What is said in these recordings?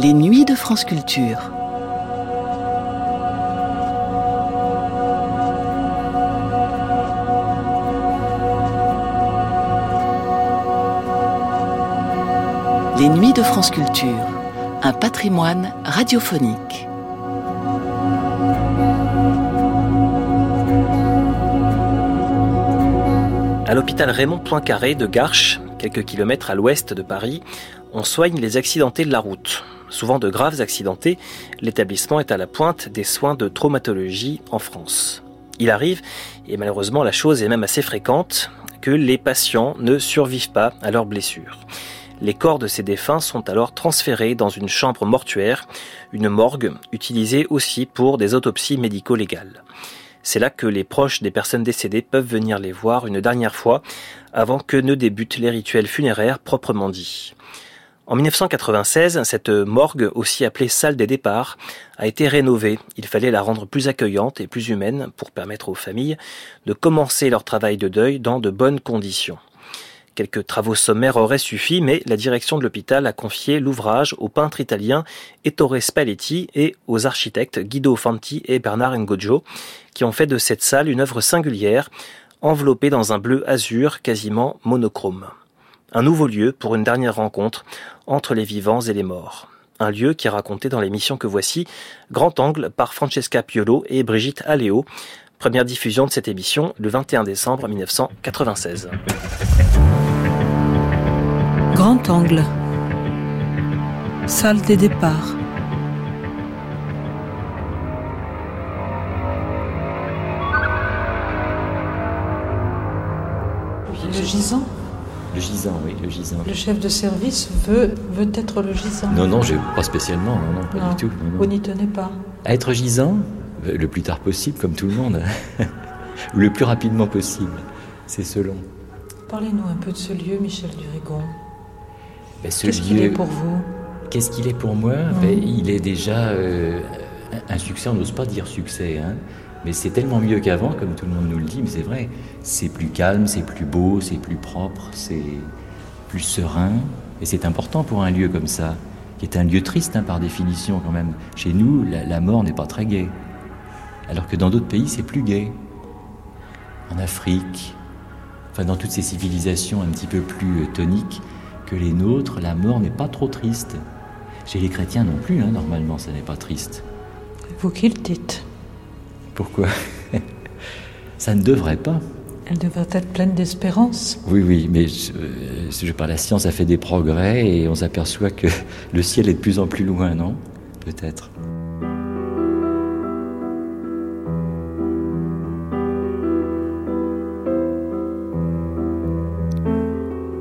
Les nuits de France Culture. Les nuits de France Culture, un patrimoine radiophonique. À l'hôpital Raymond Poincaré de Garches, quelques kilomètres à l'ouest de Paris, on soigne les accidentés de la route. Souvent de graves accidentés, l'établissement est à la pointe des soins de traumatologie en France. Il arrive, et malheureusement la chose est même assez fréquente, que les patients ne survivent pas à leurs blessures. Les corps de ces défunts sont alors transférés dans une chambre mortuaire, une morgue, utilisée aussi pour des autopsies médico-légales. C'est là que les proches des personnes décédées peuvent venir les voir une dernière fois avant que ne débutent les rituels funéraires proprement dits. En 1996, cette morgue, aussi appelée salle des départs, a été rénovée. Il fallait la rendre plus accueillante et plus humaine pour permettre aux familles de commencer leur travail de deuil dans de bonnes conditions. Quelques travaux sommaires auraient suffi, mais la direction de l'hôpital a confié l'ouvrage au peintre italien Ettore Spalletti et aux architectes Guido Fanti et Bernard Ngojo, qui ont fait de cette salle une œuvre singulière, enveloppée dans un bleu azur quasiment monochrome. Un nouveau lieu pour une dernière rencontre entre les vivants et les morts. Un lieu qui est raconté dans l'émission que voici, Grand Angle par Francesca Piolo et Brigitte Aléo. Première diffusion de cette émission le 21 décembre 1996. Grand angle. Salle des départs. Le gisant Le gisant, oui, le gisant. Le chef de service veut, veut être le gisant Non, non, pas spécialement, non, non, pas Non, du tout. non. Vous n'y tenez pas À être gisant Le plus tard possible, comme tout le monde. Ou le plus rapidement possible. C'est selon. Parlez-nous un peu de ce lieu, Michel Durigon. Ben, ce Qu'est-ce qu'il est pour vous? Qu'est-ce qu'il est pour moi? Ben, Il est déjà euh, un un succès, on n'ose pas dire succès, hein. Mais c'est tellement mieux qu'avant, comme tout le monde nous le dit, mais c'est vrai. C'est plus calme, c'est plus beau, c'est plus propre, c'est plus serein, et c'est important pour un lieu comme ça, qui est un lieu triste hein, par définition quand même. Chez nous, la, mort n'est pas très gaie, alors que dans d'autres pays, c'est plus gai. En Afrique, enfin dans toutes ces civilisations un petit peu plus euh, toniques que les nôtres, la mort n'est pas trop triste. Chez les chrétiens non plus, hein, normalement, ça n'est pas triste. Vous qui le dites. Pourquoi Ça ne devrait pas. Elle devrait être pleine d'espérance. Oui, oui, mais je, euh, je parle, la science a fait des progrès et on s'aperçoit que le ciel est de plus en plus loin, non? Peut-être.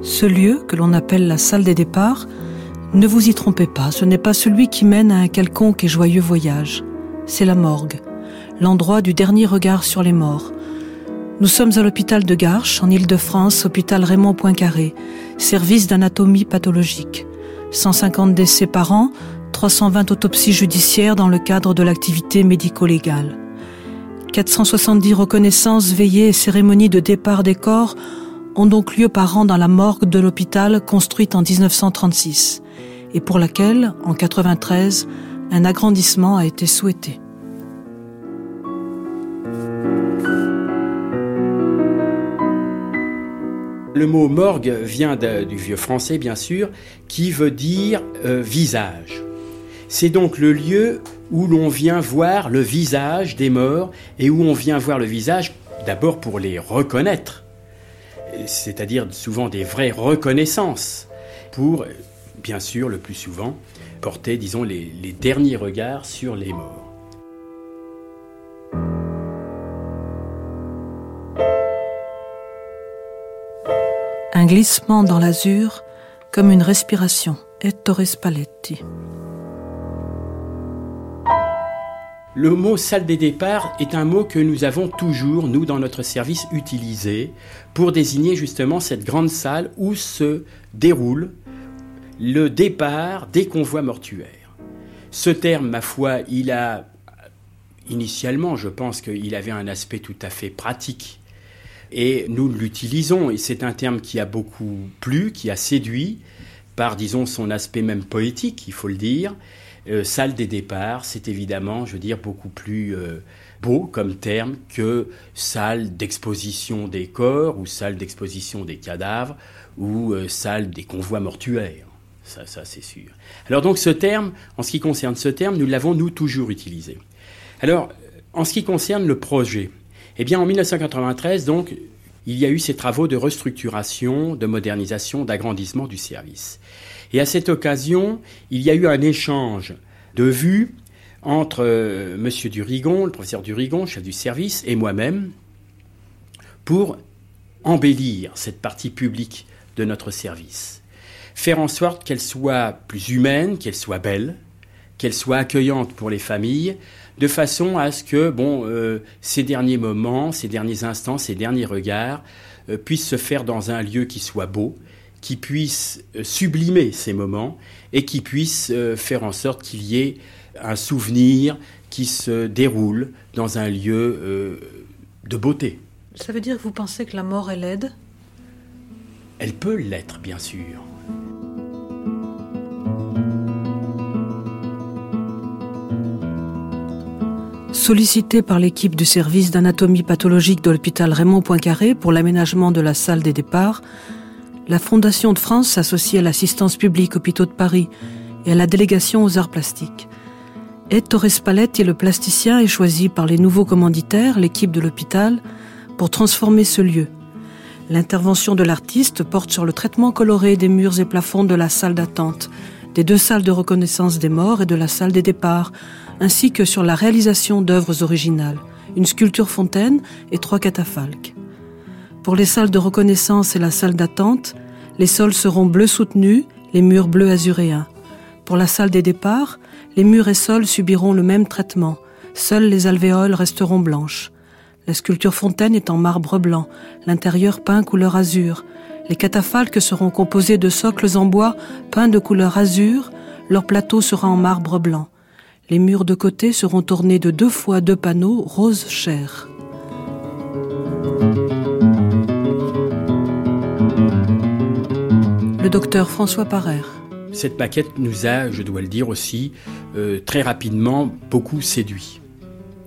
Ce lieu, que l'on appelle la salle des départs, ne vous y trompez pas, ce n'est pas celui qui mène à un quelconque et joyeux voyage. C'est la morgue, l'endroit du dernier regard sur les morts. Nous sommes à l'hôpital de Garches, en Île-de-France, hôpital Raymond Poincaré, service d'anatomie pathologique. 150 décès par an, 320 autopsies judiciaires dans le cadre de l'activité médico-légale. 470 reconnaissances, veillées et cérémonies de départ des corps ont donc lieu par an dans la morgue de l'hôpital construite en 1936 et pour laquelle, en 93, un agrandissement a été souhaité. Le mot morgue vient du vieux français, bien sûr, qui veut dire euh, visage. C'est donc le lieu où l'on vient voir le visage des morts et où on vient voir le visage d'abord pour les reconnaître, c'est-à-dire souvent des vraies reconnaissances, pour, bien sûr, le plus souvent, porter, disons, les derniers regards sur les morts. Glissement dans l'azur comme une respiration. Ettore Spalletti. Le mot salle des départs est un mot que nous avons toujours, nous, dans notre service, utilisé pour désigner justement cette grande salle où se déroule le départ des convois mortuaires. Ce terme, ma foi, il a, initialement, je pense qu'il avait un aspect tout à fait pratique. Et nous l'utilisons, et c'est un terme qui a beaucoup plu, qui a séduit, par, disons, son aspect même poétique, il faut le dire. Euh, salle des départs, c'est évidemment, je veux dire, beaucoup plus euh, beau comme terme que salle d'exposition des corps ou salle d'exposition des cadavres ou euh, salle des convois mortuaires. Ça, ça c'est sûr. Alors donc ce terme, en ce qui concerne ce terme, nous l'avons nous toujours utilisé. Alors, en ce qui concerne le projet, eh bien en 1993, donc, il y a eu ces travaux de restructuration, de modernisation, d'agrandissement du service. Et à cette occasion, il y a eu un échange de vues entre euh, M. Durigon, le professeur Durigon, chef du service, et moi-même, pour embellir cette partie publique de notre service. Faire en sorte qu'elle soit plus humaine, qu'elle soit belle, qu'elle soit accueillante pour les familles, de façon à ce que bon, euh, ces derniers moments, ces derniers instants, ces derniers regards euh, puissent se faire dans un lieu qui soit beau, qui puisse euh, sublimer ces moments et qui puisse faire en sorte qu'il y ait un souvenir qui se déroule dans un lieu de beauté. Ça veut dire que vous pensez que la mort est laide? Elle peut l'être, bien sûr. Sollicité par l'équipe du service d'anatomie pathologique de l'hôpital Raymond Poincaré pour l'aménagement de la salle des départs, la Fondation de France s'associe à l'assistance publique Hôpitaux de Paris et à la délégation aux arts plastiques. Ed Torres Palette est le plasticien et choisi par les nouveaux commanditaires, l'équipe de l'hôpital, pour transformer ce lieu. L'intervention de l'artiste porte sur le traitement coloré des murs et plafonds de la salle d'attente, des deux salles de reconnaissance des morts et de la salle des départs, ainsi que sur la réalisation d'œuvres originales, une sculpture fontaine et trois catafalques. Pour les salles de reconnaissance et la salle d'attente, les sols seront bleus soutenus, les murs bleus azuréens. Pour la salle des départs, les murs et sols subiront le même traitement. Seules les alvéoles resteront blanches. La sculpture fontaine est en marbre blanc, l'intérieur peint couleur azur. Les catafalques seront composés de socles en bois peints de couleur azur, leur plateau sera en marbre blanc. Les murs de côté seront ornés de deux fois deux panneaux rose chair. Le docteur François Parer. Cette maquette nous a, je dois le dire aussi, euh, très rapidement beaucoup séduit.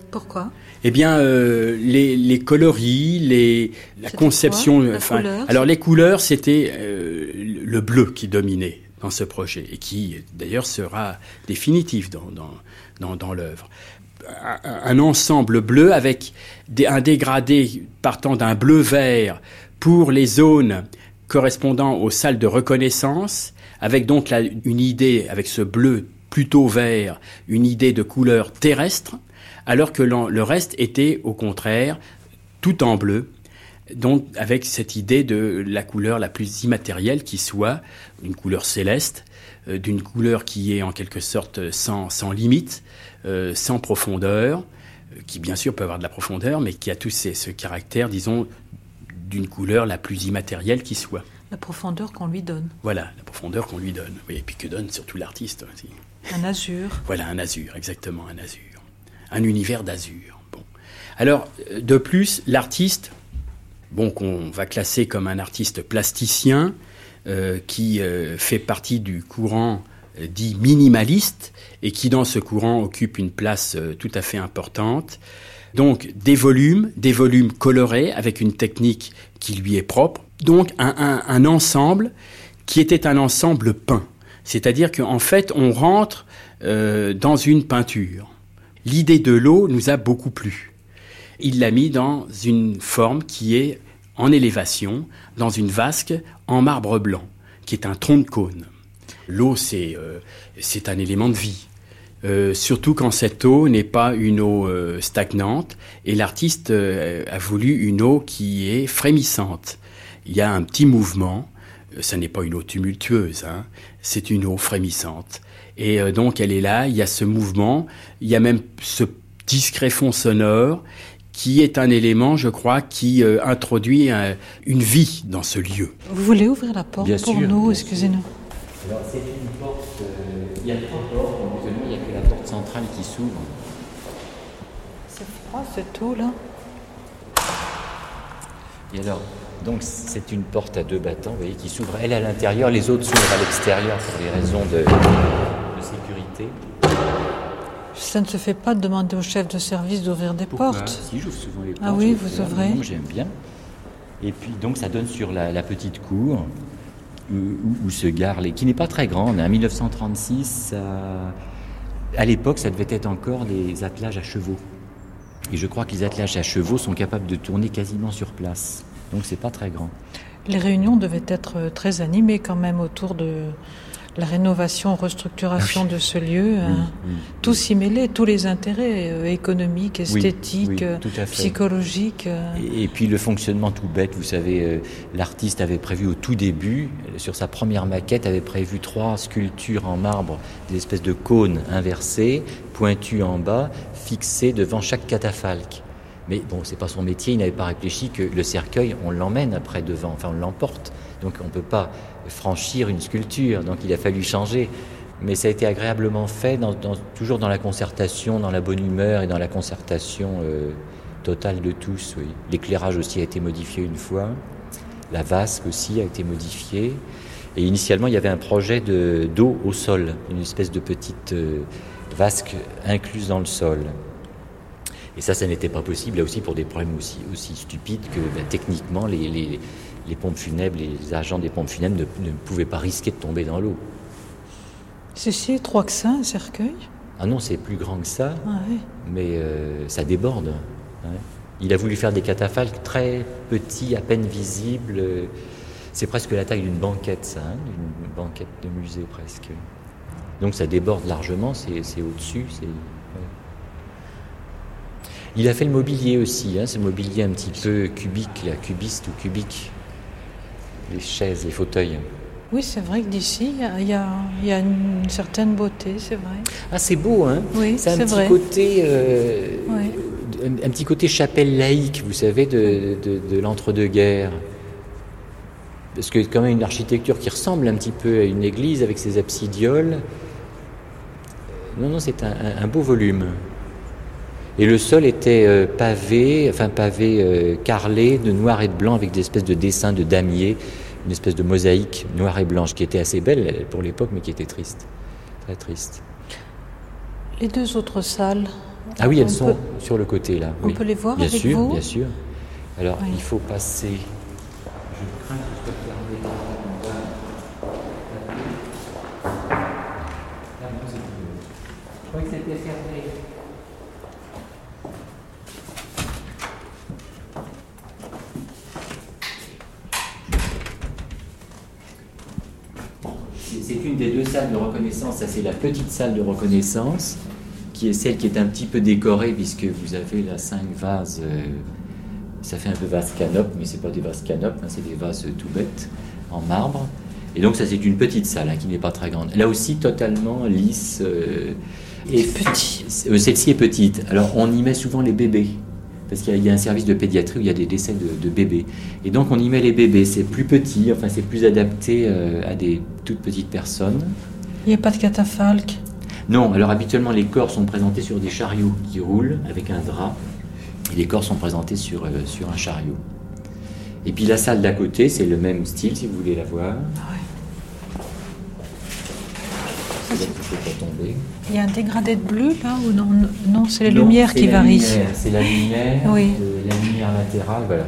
Pourquoi? Eh bien, euh, les, les coloris, les, la conception. quoi? La enfin, couleur, alors, les couleurs, c'était euh, le bleu qui dominait dans ce projet et qui, d'ailleurs, sera définitif dans, dans, l'œuvre. Un, ensemble bleu avec des, un dégradé partant d'un bleu-vert pour les zones correspondant aux salles de reconnaissance, avec donc une idée, avec ce bleu plutôt vert, une idée de couleur terrestre, alors que le reste était au contraire tout en bleu, donc avec cette idée de la couleur la plus immatérielle qui soit, une couleur céleste, euh, d'une couleur qui est en quelque sorte sans, sans limite, euh, sans profondeur, euh, qui bien sûr peut avoir de la profondeur, mais qui a tout ces- ce caractère, disons, d'une couleur la plus immatérielle qui soit. La profondeur qu'on lui donne. Voilà, la profondeur qu'on lui donne. Oui, et puis que donne surtout l'artiste aussi. Un azur. Voilà, un azur, exactement, un azur. Un univers d'azur. Bon. Alors, de plus, l'artiste, bon, qu'on va classer comme un artiste plasticien, euh, qui euh, fait partie du courant euh, dit minimaliste, et qui dans ce courant occupe une place tout à fait importante. Donc des volumes, des volumes colorés avec une technique qui lui est propre. Donc un, ensemble qui était un ensemble peint. C'est-à-dire qu'en fait, on rentre dans une peinture. L'idée de l'eau nous a beaucoup plu. Il l'a mis dans une forme qui est en élévation, dans une vasque en marbre blanc, qui est un tronc de cône. L'eau, c'est euh, un élément de vie. Euh, surtout quand cette eau n'est pas une eau euh, stagnante, et l'artiste a voulu une eau qui est frémissante. Il y a un petit mouvement, ça n'est pas une eau tumultueuse, hein, c'est une eau frémissante. Et donc elle est là, il y a ce mouvement, il y a même ce discret fond sonore qui est un élément, je crois, qui euh, introduit un- une vie dans ce lieu. Vous voulez ouvrir la porte Bien pour sûr, nous Excusez-nous. Alors c'est une porte, euh, il y a trois portes, il n'y a que la porte centrale qui s'ouvre. C'est froid, c'est tout là. Et alors, Donc c'est une porte à deux battants, vous voyez, qui s'ouvre elle à l'intérieur, les autres s'ouvrent à l'extérieur pour des raisons de, de, sécurité. Ça ne se fait pas de demander au chef de service d'ouvrir des Pourquoi portes. Si, j'ouvre souvent les portes. Ah oui, vous ouvrez. J'aime bien. Et puis donc ça donne sur la, la petite cour où, où- où se garent les... qui n'est pas très grande, hein, 1936, ça- à l'époque ça devait être encore les attelages à chevaux. Et je crois que les attelages à chevaux sont capables de tourner quasiment sur place. Donc c'est pas très grand. Les réunions devaient être très animées quand même autour de la rénovation, restructuration de ce lieu. hein. oui, Tout s'y mêlait, tous les intérêts euh, économiques, esthétiques, euh, psychologiques. euh. Et, et puis le fonctionnement tout bête, vous savez, euh, l'artiste avait prévu au tout début, sur sa première maquette, avait prévu trois sculptures en marbre, des espèces de cônes inversés, pointus en bas, fixés devant chaque catafalque. Mais bon, c'est pas son métier, il n'avait pas réfléchi que le cercueil, on l'emmène après devant, enfin on l'emporte. Donc on ne peut pas franchir une sculpture, donc il a fallu changer. Mais ça a été agréablement fait, toujours dans la concertation, dans la bonne humeur et dans la concertation euh, totale de tous. L'éclairage aussi a été modifié une fois, la vasque aussi a été modifiée. Et initialement, il y avait un projet de- d'eau au sol, une espèce de petite euh, vasque incluse dans le sol. Et ça, ça n'était pas possible, là aussi pour des problèmes aussi, aussi stupides que ben, techniquement, les, les- les pompes funèbres, les agents des pompes funèbres ne, ne pouvaient pas risquer de tomber dans l'eau. C'est si étroit que ça, un cercueil? Ah non, c'est plus grand que ça, Ah oui. mais euh, ça déborde. hein. Il a voulu faire des catafalques très petits, à peine visibles. C'est presque la taille d'une banquette, ça, hein, d'une banquette de musée presque. Donc ça déborde largement, c'est au-dessus. ouais. Il a fait le mobilier aussi, hein, ce mobilier un petit peu cubique, là, cubiste ou cubique. Les chaises, les fauteuils. Oui, c'est vrai que d'ici, il y a- y, une certaine beauté, c'est vrai. Ah, c'est beau, hein Oui, C'est un petit vrai. côté, euh, un, un petit côté chapelle laïque, vous savez, de, de- de l'entre-deux-guerres. Parce que quand même une architecture qui ressemble un petit peu à une église avec ses absidioles. Non, non, c'est un, un- un beau volume. Et le sol était euh, pavé, enfin pavé euh, carrelé de noir et de blanc avec des espèces de dessins de damier, une espèce de mosaïque noire et blanche qui était assez belle pour l'époque, mais qui était triste, très triste. Les deux autres salles. Ah oui, elles sont sur le côté là. on oui. peut les voir bien avec sûr, vous Bien sûr. Alors Oui. il faut passer. Je crains que je sois fermé. Ah non, c'est tout. Je croyais que c'était fermé. C'est c'est une des deux salles de reconnaissance. Ça, c'est la petite salle de reconnaissance, qui est celle qui est un petit peu décorée, puisque vous avez là cinq vases. euh, ça fait un peu vase canope, mais c'est pas des vases canopes, hein, c'est des vases tout bêtes, en marbre. Et donc, ça, c'est une petite salle hein, qui n'est pas très grande. Là aussi, totalement lisse. euh, et petit. euh, Celle-ci est petite. Alors, on y met souvent les bébés. Parce qu'il y a- il y a un service de pédiatrie où il y a des décès de, de bébés. Et donc, on y met les bébés. C'est plus petit, enfin, c'est plus adapté euh, à des toutes petites personnes. Il n'y a pas de catafalque. Non, alors habituellement, les corps sont présentés sur des chariots qui roulent avec un drap. Et les corps sont présentés sur, euh, sur un chariot. Et puis la salle d'à côté, c'est le même style, si vous voulez la voir. Ah ouais. Tomber. Il y a un dégradé de bleu là ou non Non, c'est Non, lumières c'est qui la lumière, C'est la lumière, Oui. euh, la lumière latérale, voilà.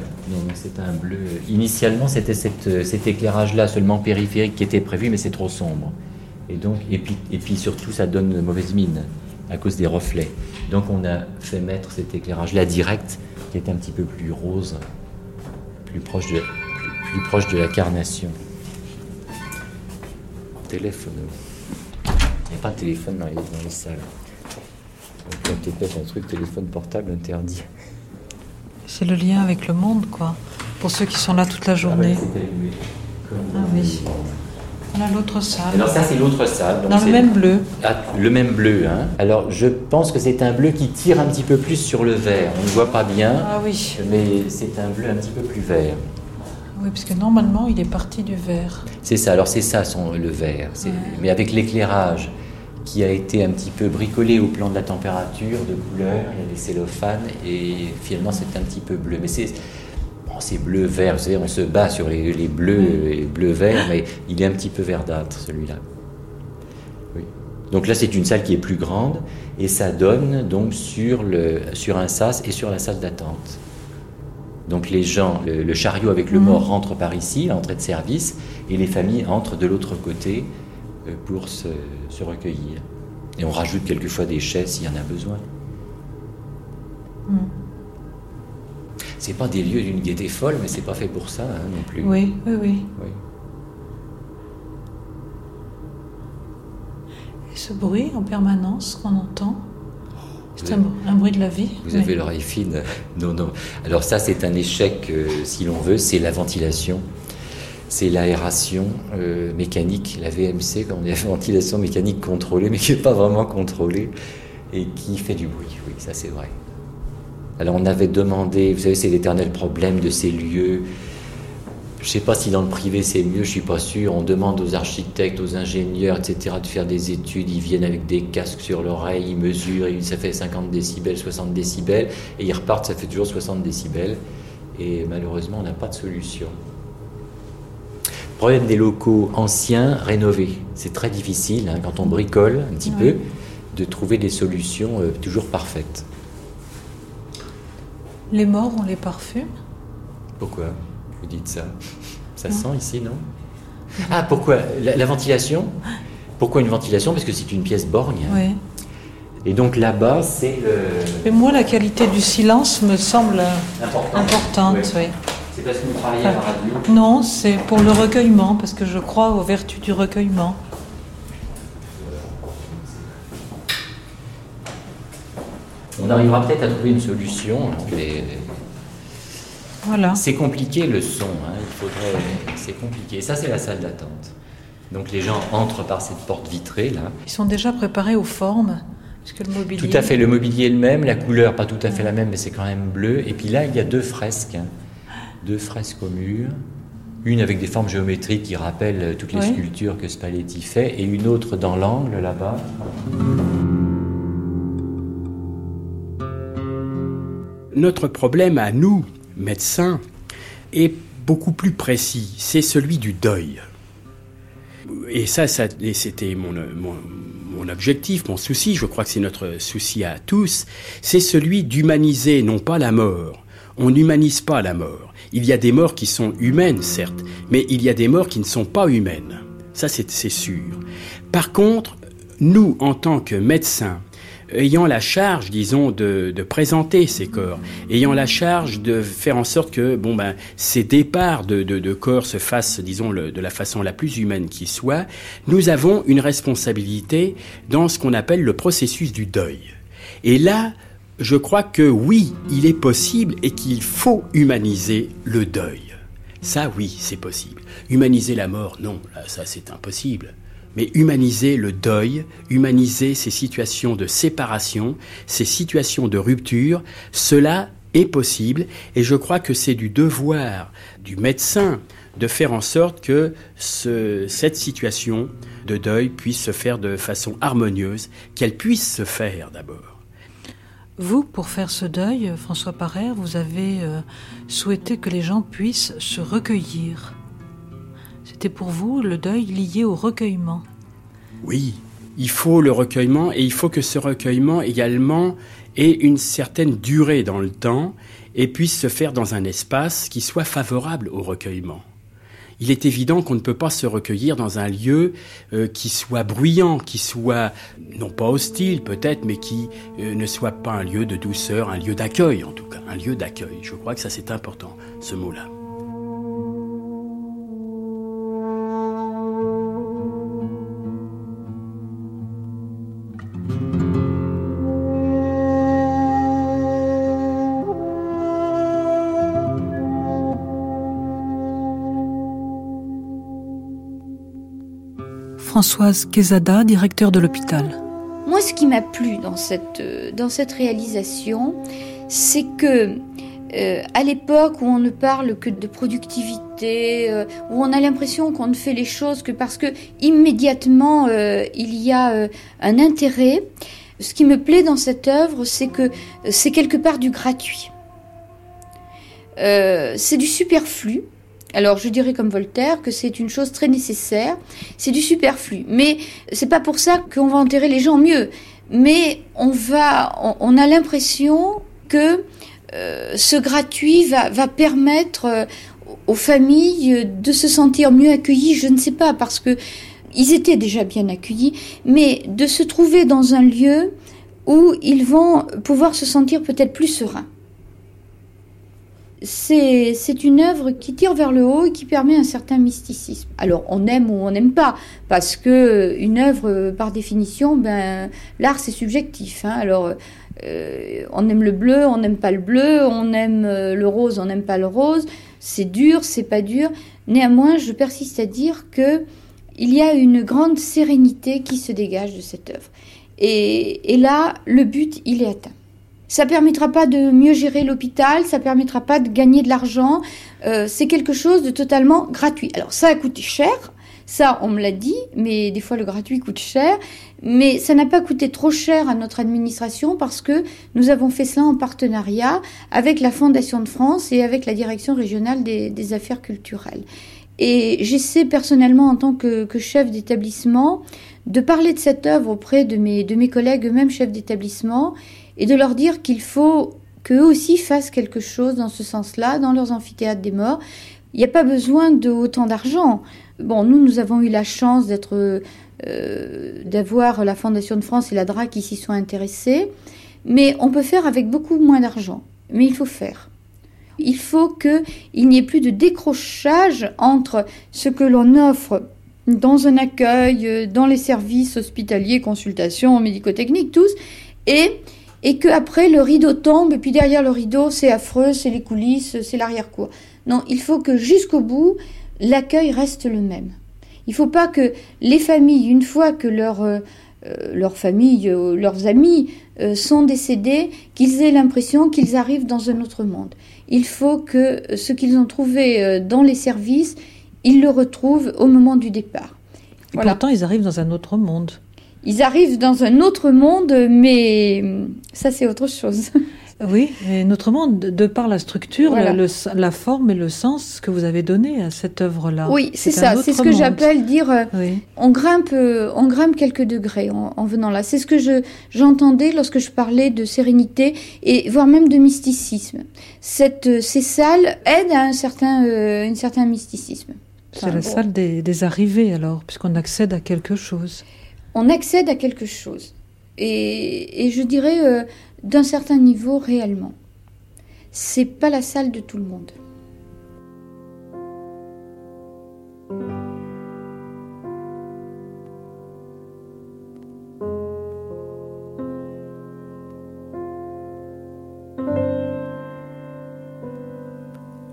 C'est un bleu. Initialement, c'était cet éclairage-là seulement périphérique qui était prévu, mais c'est trop sombre. Et donc, et puis, et puis surtout, ça donne mauvaise mine à cause des reflets. Donc, on a fait mettre cet éclairage-là direct, qui est un petit peu plus rose, plus proche de, plus, plus proche de la carnation. Téléphone. Il n'y a pas de téléphone dans les, dans les salles. Donc, tu pètes un truc téléphone portable interdit. C'est le lien avec le monde, quoi. Pour ceux qui sont là toute la journée. Ah allumé. Comme Ah oui. Voilà l'autre salle. Alors ça c'est l'autre salle. donc Dans le même bleu. Ah, le même bleu. Hein. Alors je pense que c'est un bleu qui tire un petit peu plus sur le vert. On ne voit pas bien, Ah oui. mais c'est un bleu un petit peu plus vert. Oui, parce que normalement, il est parti du vert. C'est ça. Alors c'est ça son, le vert. Mais avec l'éclairage qui a été un petit peu bricolé au plan de la température, de couleur, il y a des cellophanes et finalement c'est un petit peu bleu. Mais c'est c'est bleu-vert. Vous savez, on se bat sur les, bleus et bleu-vert, mais il est un petit peu verdâtre celui-là. Donc là, c'est une salle qui est plus grande et ça donne donc sur, le, sur un sas et sur la salle d'attente. Donc les gens, le, chariot avec le mort rentre par ici, l'entrée de service, et les familles entrent de l'autre côté euh, pour se, se, recueillir. Et on rajoute quelquefois des chaises s'il y en a besoin. Mm. C'est pas des lieux d'une gaieté folle, mais c'est pas fait pour ça hein, non plus. Oui, oui, oui. Et ce bruit en permanence qu'on entend c'est un, bruit de la vie. Vous avez l'oreille fine. Non, non. Alors ça, c'est un échec, euh, si l'on veut, c'est la ventilation. C'est l'aération euh, mécanique, la VMC, comme on dit, la ventilation mécanique contrôlée, mais qui n'est pas vraiment contrôlée, et qui fait du bruit. Oui, ça c'est vrai. Alors on avait demandé, vous savez, c'est l'éternel problème de ces lieux je ne sais pas si dans le privé c'est mieux, je ne suis pas sûr. On demande aux architectes, aux ingénieurs, etc. de faire des études. Ils viennent avec des casques sur l'oreille, ils mesurent, ça fait 50 décibels, 60 décibels, et ils repartent, ça fait toujours 60 décibels. Et malheureusement, on n'a pas de solution. Problème des locaux anciens rénovés. C'est très difficile, hein, quand on bricole un petit peu, de trouver des solutions euh, toujours parfaites. Les morts, on les parfume Pourquoi vous dites ça? Ça sent ici, non? Ah, pourquoi? La, ventilation? Pourquoi une ventilation? Parce que c'est une pièce borgne. Oui. Et donc là-bas, c'est le. Mais moi, la qualité du silence me semble importante. oui. C'est parce que vous travaillez à la radio Non, c'est pour le recueillement, parce que je crois aux vertus du recueillement. On arrivera peut-être à trouver une solution. Mais c'est compliqué le son, hein. il faudrait. C'est compliqué. Ça, c'est la salle d'attente. Donc les gens entrent par cette porte vitrée là. Ils sont déjà préparés aux formes. que le mobilier... Tout à fait, le mobilier est le même, la couleur pas tout à fait la même, mais c'est quand même bleu. Et puis là, il y a deux fresques, hein. deux fresques au mur, une avec des formes géométriques qui rappellent toutes les sculptures que Spalletti fait, et une autre dans l'angle là-bas. Notre problème à nous, médecin est beaucoup plus précis. C'est celui du deuil. Et ça, c'était mon, objectif, mon souci, je crois que c'est notre souci à tous, c'est celui d'humaniser non pas la mort. On n'humanise pas la mort. Il y a des morts qui sont humaines, certes, mais il y a des morts qui ne sont pas humaines. Ça, c'est sûr. Par contre, nous, en tant que médecins, ayant la charge, disons, de, présenter ces corps, ayant la charge de faire en sorte que, bon ben, ces départs de, corps se fassent, disons, de la façon la plus humaine qui soit, nous avons une responsabilité dans ce qu'on appelle le processus du deuil. Et là, je crois que oui, il est possible et qu'il faut humaniser le deuil. Ça, oui, c'est possible. Humaniser la mort, non, ça, c'est impossible mais humaniser le deuil, humaniser ces situations de séparation, ces situations de rupture, cela est possible et je crois que c'est du devoir du médecin de faire en sorte que cette situation de deuil puisse se faire de façon harmonieuse, qu'elle puisse se faire d'abord. Vous, pour faire ce deuil, François Parère, vous avez euh, souhaité que les gens puissent se recueillir. C'était pour vous le deuil lié au recueillement. Oui, il faut le recueillement et il faut que ce recueillement également ait une certaine durée dans le temps et puisse se faire dans un espace qui soit favorable au recueillement. Il est évident qu'on ne peut pas se recueillir dans un lieu euh, qui soit bruyant, qui soit non pas hostile peut-être, mais qui euh, ne soit pas un lieu de douceur, un lieu d'accueil en tout cas, un lieu d'accueil. Je crois que ça c'est important, ce mot-là. Françoise Quesada, directeur de l'hôpital. Moi, ce qui m'a plu dans cette, euh, dans cette réalisation, c'est que euh, à l'époque où on ne parle que de productivité, euh, où on a l'impression qu'on ne fait les choses que parce que immédiatement il y a un intérêt, ce qui me plaît dans cette œuvre, c'est que c'est quelque part du gratuit. c'est du superflu. Alors je dirais comme Voltaire que c'est une chose très nécessaire, c'est du superflu. Mais c'est pas pour ça qu'on va enterrer les gens mieux. Mais on va, on, a l'impression que euh, ce gratuit va, permettre euh, aux familles de se sentir mieux accueillies. Je ne sais pas parce que ils étaient déjà bien accueillis, mais de se trouver dans un lieu où ils vont pouvoir se sentir peut-être plus sereins c'est une œuvre qui tire vers le haut et qui permet un certain mysticisme. Alors on aime ou on n'aime pas, parce que une œuvre, par définition, ben l'art c'est subjectif. Hein. Alors euh, on aime le bleu, on n'aime pas le bleu, on aime euh, le rose, on n'aime pas le rose. C'est dur, c'est pas dur. Néanmoins, je persiste à dire que il y a une grande sérénité qui se dégage de cette œuvre. et là, le but, il est atteint. Ça permettra pas de mieux gérer l'hôpital, ça permettra pas de gagner de l'argent. Euh, c'est quelque chose de totalement gratuit. Alors ça a coûté cher, ça on me l'a dit, mais des fois le gratuit coûte cher. Mais ça n'a pas coûté trop cher à notre administration parce que nous avons fait cela en partenariat avec la Fondation de France et avec la Direction régionale des, affaires culturelles. Et j'essaie personnellement en tant que, chef d'établissement de parler de cette œuvre auprès de mes, de mes collègues, eux-mêmes chefs d'établissement, et de leur dire qu'il faut qu'eux aussi fassent quelque chose dans ce sens-là, dans leurs amphithéâtres des morts. Il n'y a pas besoin de autant d'argent. Bon, nous, nous avons eu la chance d'être, euh, d'avoir la Fondation de France et la DRAC qui s'y sont intéressés, mais on peut faire avec beaucoup moins d'argent. Mais il faut faire. Il faut qu'il n'y ait plus de décrochage entre ce que l'on offre dans un accueil, dans les services hospitaliers, consultations, médico-techniques, tous, et et que après le rideau tombe et puis derrière le rideau c'est affreux, c'est les coulisses, c'est l'arrière-cour. Non, il faut que jusqu'au bout l'accueil reste le même. Il ne faut pas que les familles, une fois que leur euh, euh, leurs familles, euh, leurs amis sont décédés, qu'ils aient l'impression qu'ils arrivent dans un autre monde. Il faut que ce qu'ils ont trouvé dans les services, ils le retrouvent au moment du départ. Et pourtant, ils arrivent dans un autre monde ils arrivent dans un autre monde, mais ça c'est autre chose. Oui, et notre monde, de par la structure, la forme et le sens que vous avez donné à cette œuvre-là. Oui, c'est ça. C'est ce que j'appelle dire. Euh, on grimpe, euh, on grimpe quelques degrés en, venant là. C'est ce que je j'entendais lorsque je parlais de sérénité et voire même de mysticisme. Cette, euh, ces salles aident à un certain, un certain mysticisme. C'est la salle des, des arrivées alors, puisqu'on accède à quelque chose on accède à quelque chose. Et, je dirais euh, d'un certain niveau réellement. C'est pas la salle de tout le monde.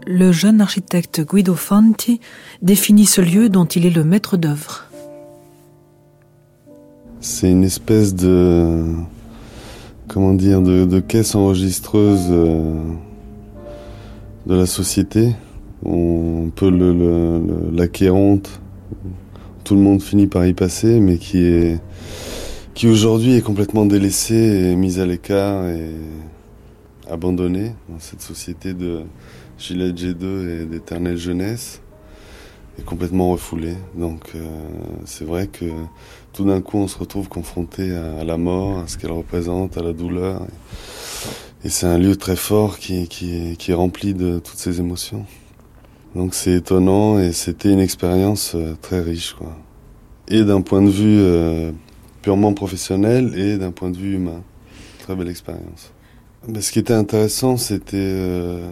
Le jeune architecte Guido Fanti définit ce lieu dont il est le maître d'œuvre. C'est une espèce de comment dire de, caisse enregistreuse euh, de la société. On peut l'acquérante, tout le monde finit par y passer, mais qui est qui aujourd'hui est complètement délaissé et mise à l'écart et abandonné dans cette société de Gilet G2 et d'éternelle jeunesse est complètement refoulé. Donc euh, c'est vrai que tout d'un coup on se retrouve confronté à, la mort, à ce qu'elle représente, à la douleur. Et, c'est un lieu très fort qui, est rempli de toutes ces émotions. Donc c'est étonnant et c'était une expérience euh, très riche. Quoi. Et d'un point de vue euh, purement professionnel et d'un point de vue humain. Très belle expérience. Mais ce qui était intéressant, c'était euh,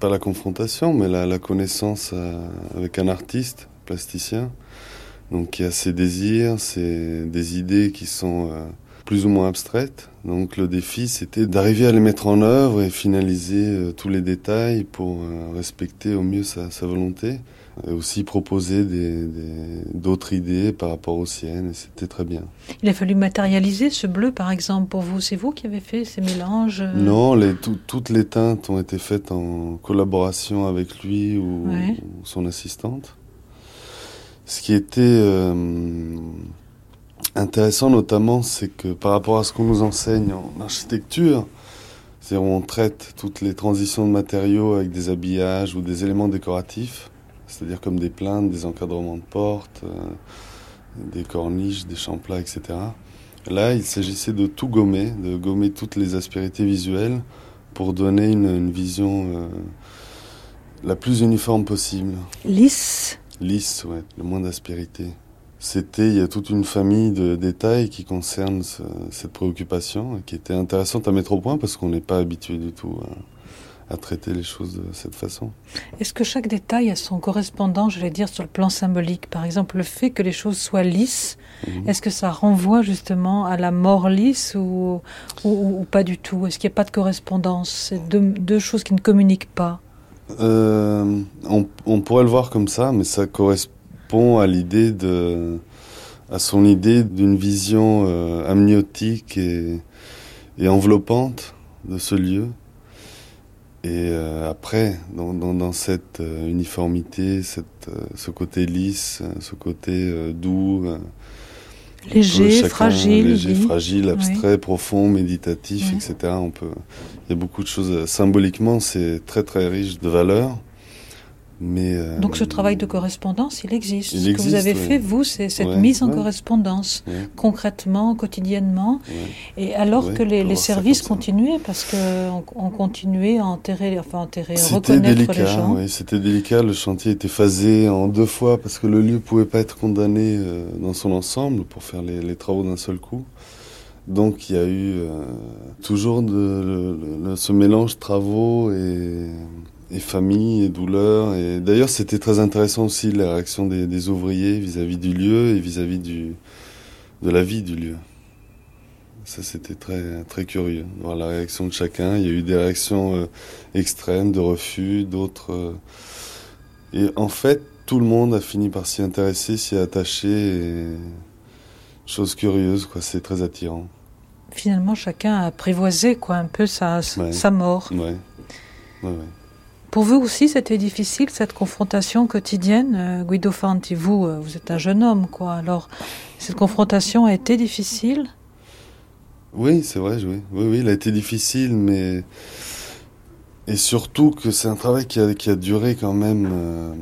pas la confrontation, mais la connaissance avec un artiste, plasticien, donc qui a ses désirs, ses, des idées qui sont euh, plus ou moins abstraites. Donc le défi, c'était d'arriver à les mettre en œuvre et finaliser euh, tous les détails pour euh, respecter au mieux sa, sa, volonté. Et aussi proposer d'autres des, idées par rapport aux siennes, et c'était très bien. Il a fallu matérialiser ce bleu, par exemple, pour vous. C'est vous qui avez fait ces mélanges Non, les, toutes les teintes ont été faites en collaboration avec lui ou son assistante. Ce qui était euh, intéressant notamment, c'est que par rapport à ce qu'on nous enseigne en architecture, C'est où on traite toutes les transitions de matériaux avec des habillages ou des éléments décoratifs, c'est-à-dire comme des plaintes, des encadrements de portes, euh, des corniches, des champs plats, etc. Là, il s'agissait de tout gommer, de gommer toutes les aspérités visuelles pour donner une, vision euh, la plus uniforme possible. Lisse Lisse, ouais, le moins d'aspérité. C'était, il y a toute une famille de détails qui concernent cette préoccupation qui était intéressante à mettre au point parce qu'on n'est pas habitué du tout à, traiter les choses de cette façon. Est-ce que chaque détail a son correspondant, je vais dire, sur le plan symbolique? Par exemple, le fait que les choses soient lisses, mhm. est-ce que ça renvoie justement à la mort lisse ou, ou, pas du tout? Est-ce qu'il n'y a pas de correspondance? C'est deux, deux choses qui ne communiquent pas euh, on, pourrait le voir comme ça, mais ça correspond à l'idée de, à son idée d'une vision euh, amniotique et, enveloppante de ce lieu. Et euh, après, dans, cette uniformité, ce côté lisse, ce côté doux, léger, fragile, léger, fragile, abstrait, profond, méditatif, etc. On peut, il y a beaucoup de choses. Symboliquement, c'est très très riche de valeurs. Euh, Donc ce travail de correspondance, il existe. ce que vous avez fait, vous, c'est cette mise en correspondance, concrètement, quotidiennement. Et alors que les, services continuaient, parce qu'on on continuait à enterrer, enfin enterrer, à reconnaître délicat, les gens. C'était délicat, le chantier était phasé en deux fois, parce que le lieu pouvait pas être condamné euh, dans son ensemble pour faire les, travaux d'un seul coup. Donc il y a eu euh, toujours de, ce mélange travaux et et famille et douleur. Et d'ailleurs, c'était très intéressant aussi la réaction des, ouvriers vis-à-vis du lieu et vis-à-vis du de la vie du lieu. Ça, c'était très très curieux voir la réaction de chacun. Il y a eu des réactions euh, extrêmes, de refus, d'autres. Euh, et en fait, tout le monde a fini par s'y intéresser, s'y attacher. Et... Chose curieuse, quoi. C'est très attirant. Finalement, chacun a apprivoisé quoi un peu sa, sa mort. Ouais. Ouais, ouais. Pour vous aussi, c'était difficile cette confrontation quotidienne, euh, Guido Fanti? Vous, euh, vous êtes un jeune homme, quoi. Alors, cette confrontation a été difficile? Oui, c'est vrai, oui. Oui, oui, elle a été difficile, mais. Et surtout que c'est un travail qui a, qui a duré quand même euh,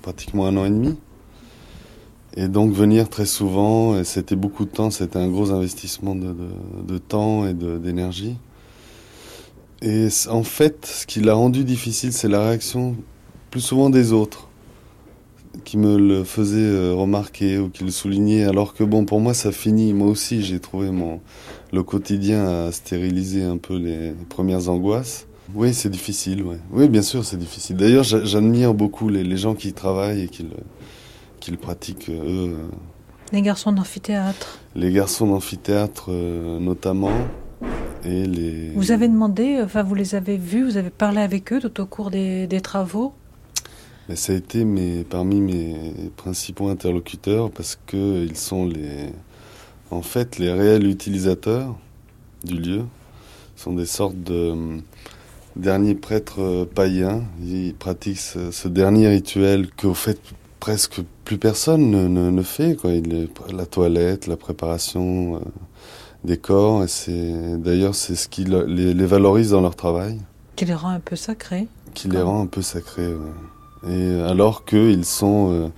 pratiquement un an et demi. Et donc venir très souvent, c'était beaucoup de temps, c'était un gros investissement de, de, de temps et d'énergie. Et en fait, ce qui l'a rendu difficile, c'est la réaction plus souvent des autres qui me le faisaient euh, remarquer ou qui le soulignaient. Alors que bon, pour moi, ça finit. Moi aussi, j'ai trouvé mon le quotidien à stériliser un peu les, premières angoisses. Oui, c'est difficile. Ouais. Oui, bien sûr, c'est difficile. D'ailleurs, j'admire beaucoup les, gens qui travaillent et qui le, qui le pratiquent eux. Les garçons d'amphithéâtre. Les garçons d'amphithéâtre, euh, notamment. Vous avez demandé, enfin vous les avez vus, vous avez parlé avec eux tout au cours des, travaux Ça a été mes, parmi mes principaux interlocuteurs parce qu'ils sont les, en fait les réels utilisateurs du lieu. Ils sont des sortes de hum, derniers prêtres païens. Ils pratiquent ce, dernier rituel qu'au fait presque plus personne ne, fait. Quoi. la toilette, la préparation. Euh, des corps. Et c'est d'ailleurs c'est ce qui les, valorise dans leur travail. Qui les rend un peu sacrés. Qui les rend un peu sacrés. Et alors qu'ils sont euh,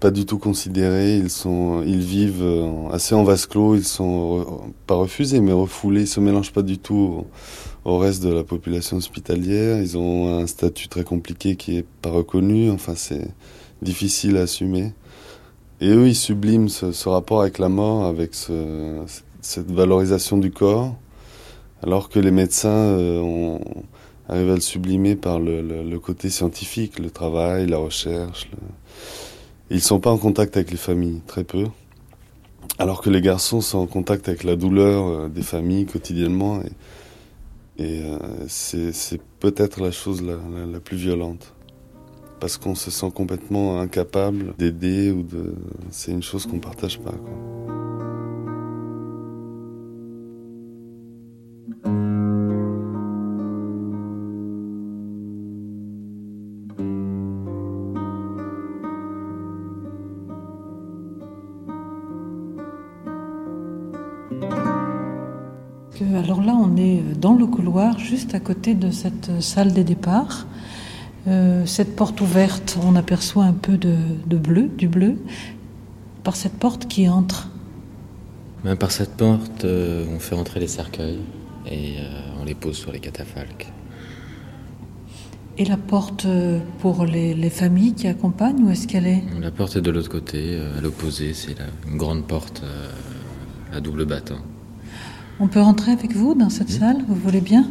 pas du tout considérés, ils sont, ils vivent euh, assez en vase clos, ils sont pas refusés mais refoulés, ils se mélangent pas du tout au, reste de la population hospitalière. Ils ont un statut très compliqué qui est pas reconnu. Enfin c'est difficile à assumer. Et eux, ils subliment ce, ce rapport avec la mort, avec ce, cette valorisation du corps, alors que les médecins euh, arrivent à le sublimer par le, côté scientifique, le travail, la recherche. Ils ne sont pas en contact avec les familles, très peu. Alors que les garçons sont en contact avec la douleur euh, des familles quotidiennement. Et, euh, c'est peut-être la chose la, plus violente. Parce qu'on se sent complètement incapable d'aider ou de. C'est une chose qu'on partage pas. Couloir, juste à côté de cette salle des départs. Euh, cette porte ouverte, on aperçoit un peu de, bleu, du bleu, par cette porte qui entre. Ben, par cette porte, euh, on fait entrer les cercueils et euh, on les pose sur les catafalques. Et la porte pour les, familles qui accompagnent, où est-ce qu'elle est? La porte est de l'autre côté, à l'opposé, c'est une grande porte à double battant. On peut rentrer avec vous dans cette salle, vous voulez bien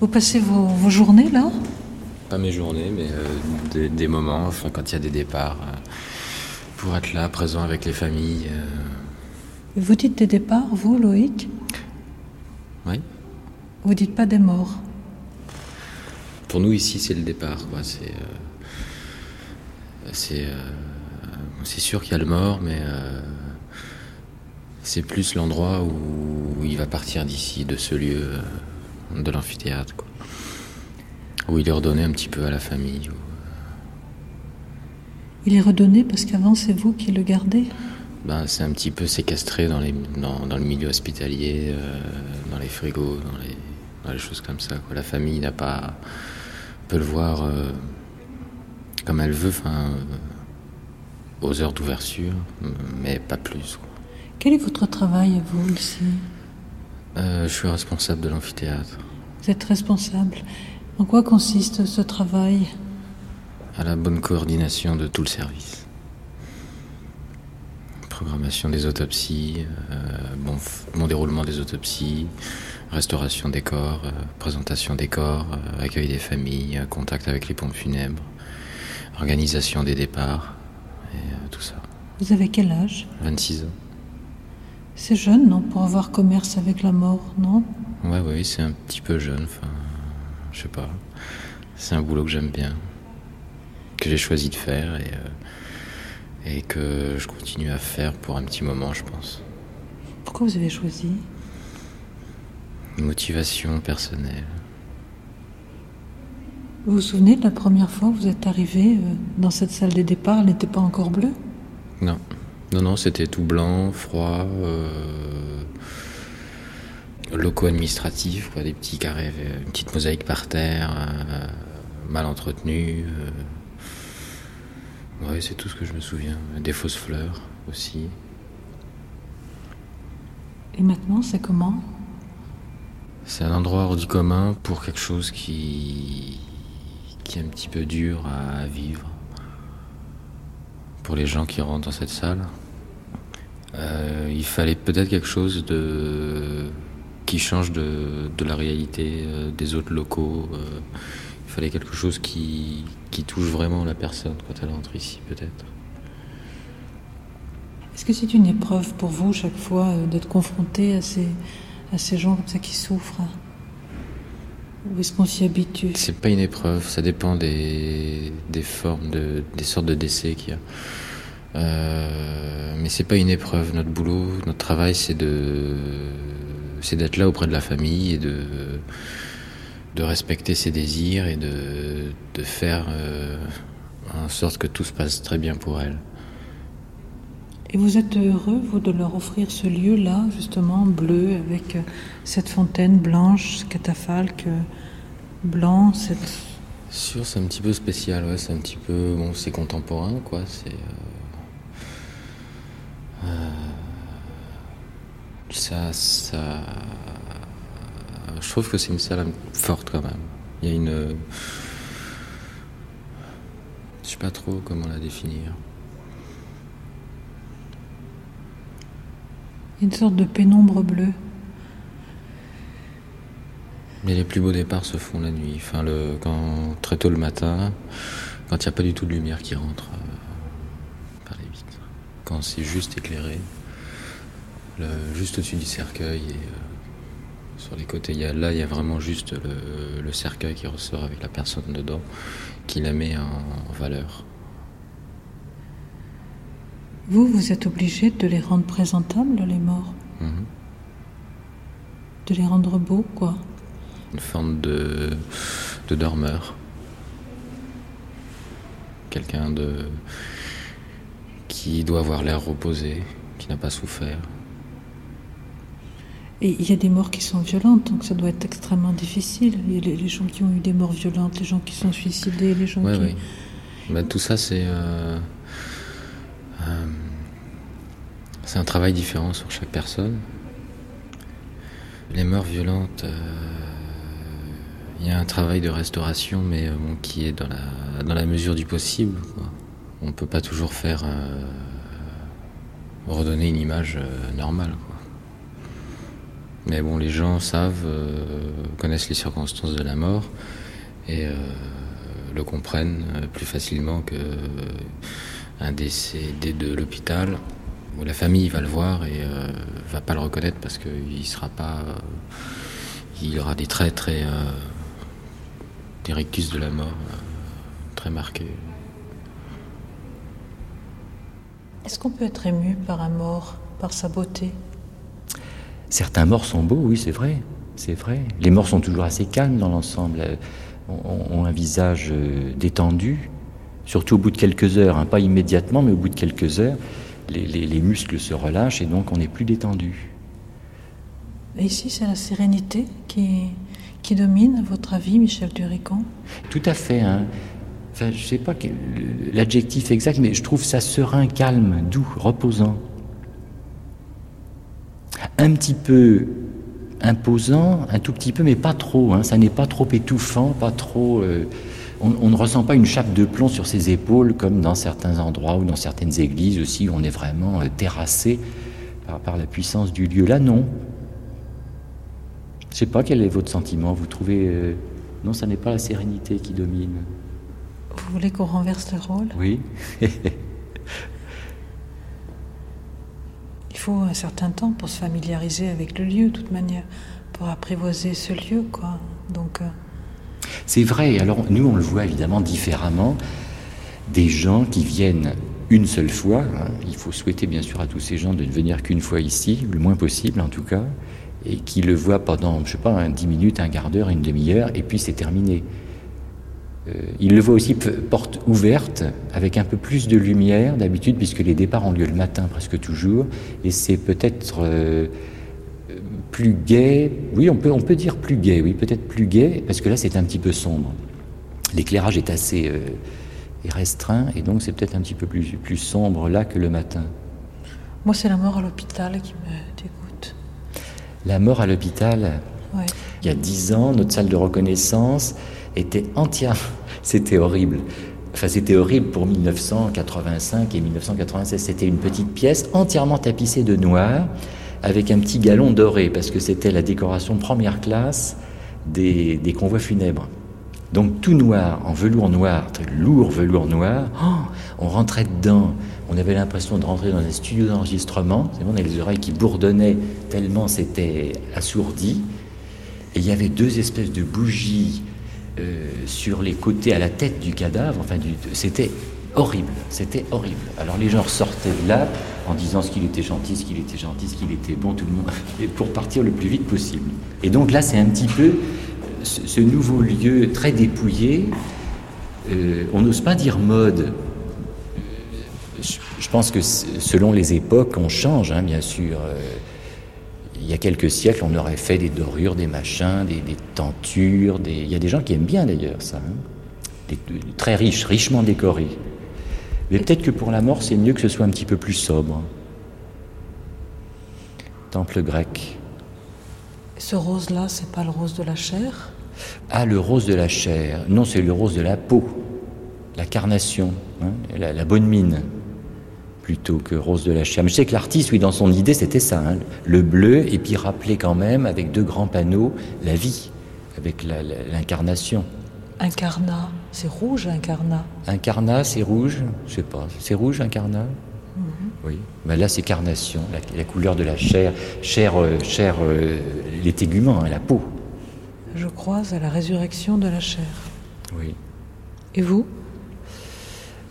Vous passez vos, journées là Pas mes journées, mais euh, des, moments, enfin, quand il y a des départs, euh, pour être là, présent avec les familles. Euh. Vous dites des départs, vous, Loïc Oui. Vous dites pas des morts Pour nous, ici, c'est le départ. C'est, c'est, c'est sûr qu'il y a le mort, mais c'est plus l'endroit où il va partir d'ici, de ce lieu, euh, de l'amphithéâtre, Où il est redonné un petit peu à la famille. Il est redonné parce qu'avant c'est vous qui le gardez? Ben, C'est un petit peu séquestré dans, les, dans, le milieu hospitalier, euh, dans les frigos, dans les, choses comme ça. La famille n'a pas peut le voir euh, comme elle veut, aux heures d'ouverture, mais pas plus. Quel est votre travail à vous ici euh, Je suis responsable de l'amphithéâtre. Vous êtes responsable. En quoi consiste ce travail À la bonne coordination de tout le service. Programmation des autopsies, euh, bon, déroulement des autopsies, restauration des corps, euh, présentation des corps, accueil des familles, contact avec les pompes funèbres, organisation des départs et tout ça. Vous avez quel âge 26 ans. C'est jeune, non, pour avoir commerce avec la mort, non? Ouais, oui, c'est un petit peu jeune. Enfin, je sais pas. C'est un boulot que j'aime bien, que j'ai choisi de faire et, euh, et que je continue à faire pour un petit moment, je pense. Pourquoi vous avez choisi? Une motivation personnelle. Vous vous souvenez de la première fois où vous êtes arrivé euh, dans cette salle des départs Elle n'était pas encore bleue? Non. Non, non, c'était tout blanc, froid, euh, locaux administratifs, quoi, des petits carrés, une petite mosaïque par terre, euh, mal entretenu. Euh. Ouais, c'est tout ce que je me souviens. Des fausses fleurs aussi. Et maintenant, c'est comment? C'est un endroit hors du commun pour quelque chose qui, qui est un petit peu dur à vivre pour les gens qui rentrent dans cette salle. Euh, il fallait peut-être quelque chose de qui change de, de la réalité euh, des autres locaux. Euh, il fallait quelque chose qui, qui touche vraiment la personne quand elle rentre ici, peut-être. Est-ce que c'est une épreuve pour vous chaque fois d'être confronté à ces, à ces gens comme ça qui souffrent Ou est-ce qu'on s'y habitue? C'est pas une épreuve, ça dépend des, des formes, de, des sortes de décès qu'il y a. Euh, mais c'est pas une épreuve. Notre boulot, notre travail, c'est de, c'est d'être là auprès de la famille et de, de respecter ses désirs et de, de faire euh, en sorte que tout se passe très bien pour elle. Et vous êtes heureux, vous, de leur offrir ce lieu-là, justement, bleu, avec cette fontaine blanche, ce catafalque blanc, cette... Sûr, c'est un petit peu spécial, ouais, c'est un petit peu, bon, c'est contemporain, quoi, c'est... Euh, euh, ça, ça. Je trouve que c'est une salle forte quand même. Il y a une. Je sais pas trop comment la définir. Une sorte de pénombre bleue. Mais les plus beaux départs se font la nuit. Enfin, le, quand, très tôt le matin, quand il n'y a pas du tout de lumière qui rentre. Quand c'est juste éclairé, juste au-dessus du cercueil et euh, sur les côtés, y a, là il y a vraiment juste le, cercueil qui ressort avec la personne dedans, qui la met en, valeur. Vous, vous êtes obligé de les rendre présentables, les morts mhm. De les rendre beaux, quoi Une forme de, de dormeur. Quelqu'un de qui doit avoir l'air reposé, qui n'a pas souffert. Et il y a des morts qui sont violentes, donc ça doit être extrêmement difficile. Il y a les, les gens qui ont eu des morts violentes, les gens qui sont suicidés, les gens Ouais, qui... oui. Bah, tout ça, c'est euh, euh, c'est un travail différent sur chaque personne. Les morts violentes, euh, il y a un travail de restauration, mais bon, qui est dans la, dans la mesure du possible. quoi. On ne peut pas toujours faire euh, redonner une image euh, normale. Mais bon, les gens savent, euh, connaissent les circonstances de la mort et le comprennent plus facilement que un décédé de l'hôpital où la famille va le voir et va pas le reconnaître parce qu'il sera pas, il aura des traits très, des rictus de la mort très marqués. Est-ce qu'on peut être ému par un mort, par sa beauté? Certains morts sont beaux, oui, c'est vrai. C'est vrai. Les morts sont toujours assez calmes dans l'ensemble, euh, ont, un visage euh, détendu, surtout au bout de quelques heures, hein, pas immédiatement, mais au bout de quelques heures, les, les- les muscles se relâchent et donc on est plus détendu. Et ici, c'est la sérénité qui, qui domine, à votre avis, Michel Duricon Tout à fait. Hein. Enfin, je sais pas l'adjectif exact, mais je trouve ça serein, calme, doux, reposant. Un petit peu imposant, un tout petit peu, mais pas trop. Hein. Ça n'est pas trop étouffant, pas trop. euh, on, ne ressent pas une chape de plomb sur ses épaules comme dans certains endroits ou dans certaines églises aussi où on est vraiment euh, terrassé par, la puissance du lieu. Là, non. Je sais pas quel est votre sentiment. Vous trouvez euh, non, ça n'est pas la sérénité qui domine. Vous voulez qu'on renverse le rôle? Oui. Il faut un certain temps pour se familiariser avec le lieu, de toute manière, pour apprivoiser ce lieu, quoi. Donc, euh, C'est vrai. Alors nous, on le voit évidemment différemment. Des gens qui viennent une seule fois. hein. Il faut souhaiter bien sûr à tous ces gens de ne venir qu'une fois ici, le moins possible en tout cas, et qui le voient pendant, je sais pas, un 10 minutes, un quart d'heure, une demi-heure, et puis c'est terminé. Euh, ils le voient aussi porte ouverte, avec un peu plus de lumière d'habitude, puisque les départs ont lieu le matin presque toujours, et c'est peut-être euh, plus gai, oui, on peut, on peut dire plus gai, oui, peut-être plus gai, parce que là c'est un petit peu sombre. L'éclairage est assez euh, est restreint, et donc c'est peut-être un petit peu plus, plus sombre là que le matin. moi, c'est la mort à l'hôpital qui me dégoûte. La mort à l'hôpital, Ouais. il y a dix ans, notre salle de reconnaissance était entière. C'était horrible. Enfin, c'était horrible pour 1985 et 1996. C'était une petite pièce entièrement tapissée de noir, avec un petit galon doré, parce que c'était la décoration première classe des, des convois funèbres. Donc tout noir, en velours noir, très lourd velours noir. Oh, on rentrait dedans. On avait l'impression de rentrer dans un studio d'enregistrement. On avait les oreilles qui bourdonnaient tellement c'était assourdi. Et il y avait deux espèces de bougies euh, sur les côtés, à la tête du cadavre. Enfin, c'était horrible. C'était horrible. Alors les gens ressortaient de là en disant ce qu'il était gentil, ce qu'il était gentil, ce qu'il était bon, tout le monde, et pour partir le plus vite possible. Et donc là, c'est un petit peu ce, ce nouveau lieu très dépouillé. euh, on n'ose pas dire mode. Je, pense que selon les époques, on change, hein, bien sûr. Euh, il y a quelques siècles, on aurait fait des dorures, des machins, des, des tentures. Des... Il y a des gens qui aiment bien d'ailleurs ça. hein. Des- très riches, richement décorés. Mais peut-être que pour la mort, c'est mieux que ce soit un petit peu plus sobre. Temple grec. Ce rose-là, c'est pas le rose de la chair? Ah, le rose de la chair. Non, c'est le rose de la peau. La carnation, hein, la, la bonne mine, plutôt que rose de la chair. Mais je sais que l'artiste, oui, dans son idée, c'était ça. hein, le bleu, et puis rappeler quand même, avec deux grands panneaux, la vie, avec l'incarnation. Incarnat, c'est rouge, incarnat. Incarnat, c'est rouge Je sais pas. C'est rouge, incarnat Oui. Mais là, c'est carnation, la, la couleur de la chair. Chair, euh, chair euh, les téguments, hein, la peau. Je crois à la résurrection de la chair. Oui. Et vous?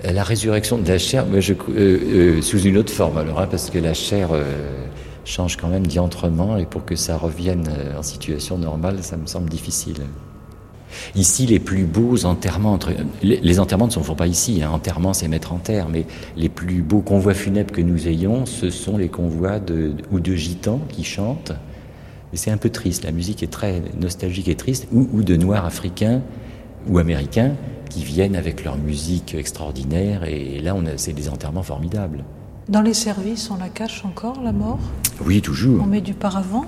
La résurrection de la chair, mais je- euh, euh, sous une autre forme alors, hein, parce que la chair euh, change quand même diantrement et pour que ça revienne en situation normale, ça me semble difficile. Ici, les plus beaux enterrements, les, enterrements ne se font pas ici, hein, enterrement c'est mettre en terre, mais les plus beaux convois funèbres que nous ayons, ce sont les convois de, ou de gitans qui chantent c'est un peu triste. La musique est très nostalgique et triste, ou, de noirs africains ou américains qui viennent avec leur musique extraordinaire. Et là, c'est des enterrements formidables. Dans les services, on la cache encore, la mort? Oui, toujours. On met du paravent?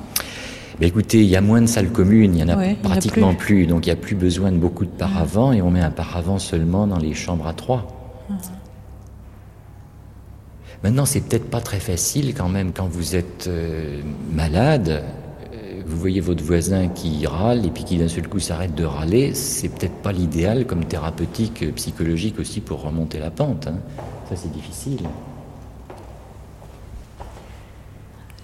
Mais écoutez, il y a moins de salles communes, il y en a pratiquement plus. donc il n'y a plus besoin de beaucoup de paravents, et on met un paravent seulement dans les chambres à trois. Maintenant, ah. Maintenant, c'est peut-être pas très facile quand même quand vous êtes euh, malade vous voyez votre voisin qui râle et puis qui d'un seul coup s'arrête de râler, c'est peut-être pas l'idéal comme thérapeutique euh, psychologique aussi pour remonter la pente. Hein. Ça, c'est difficile.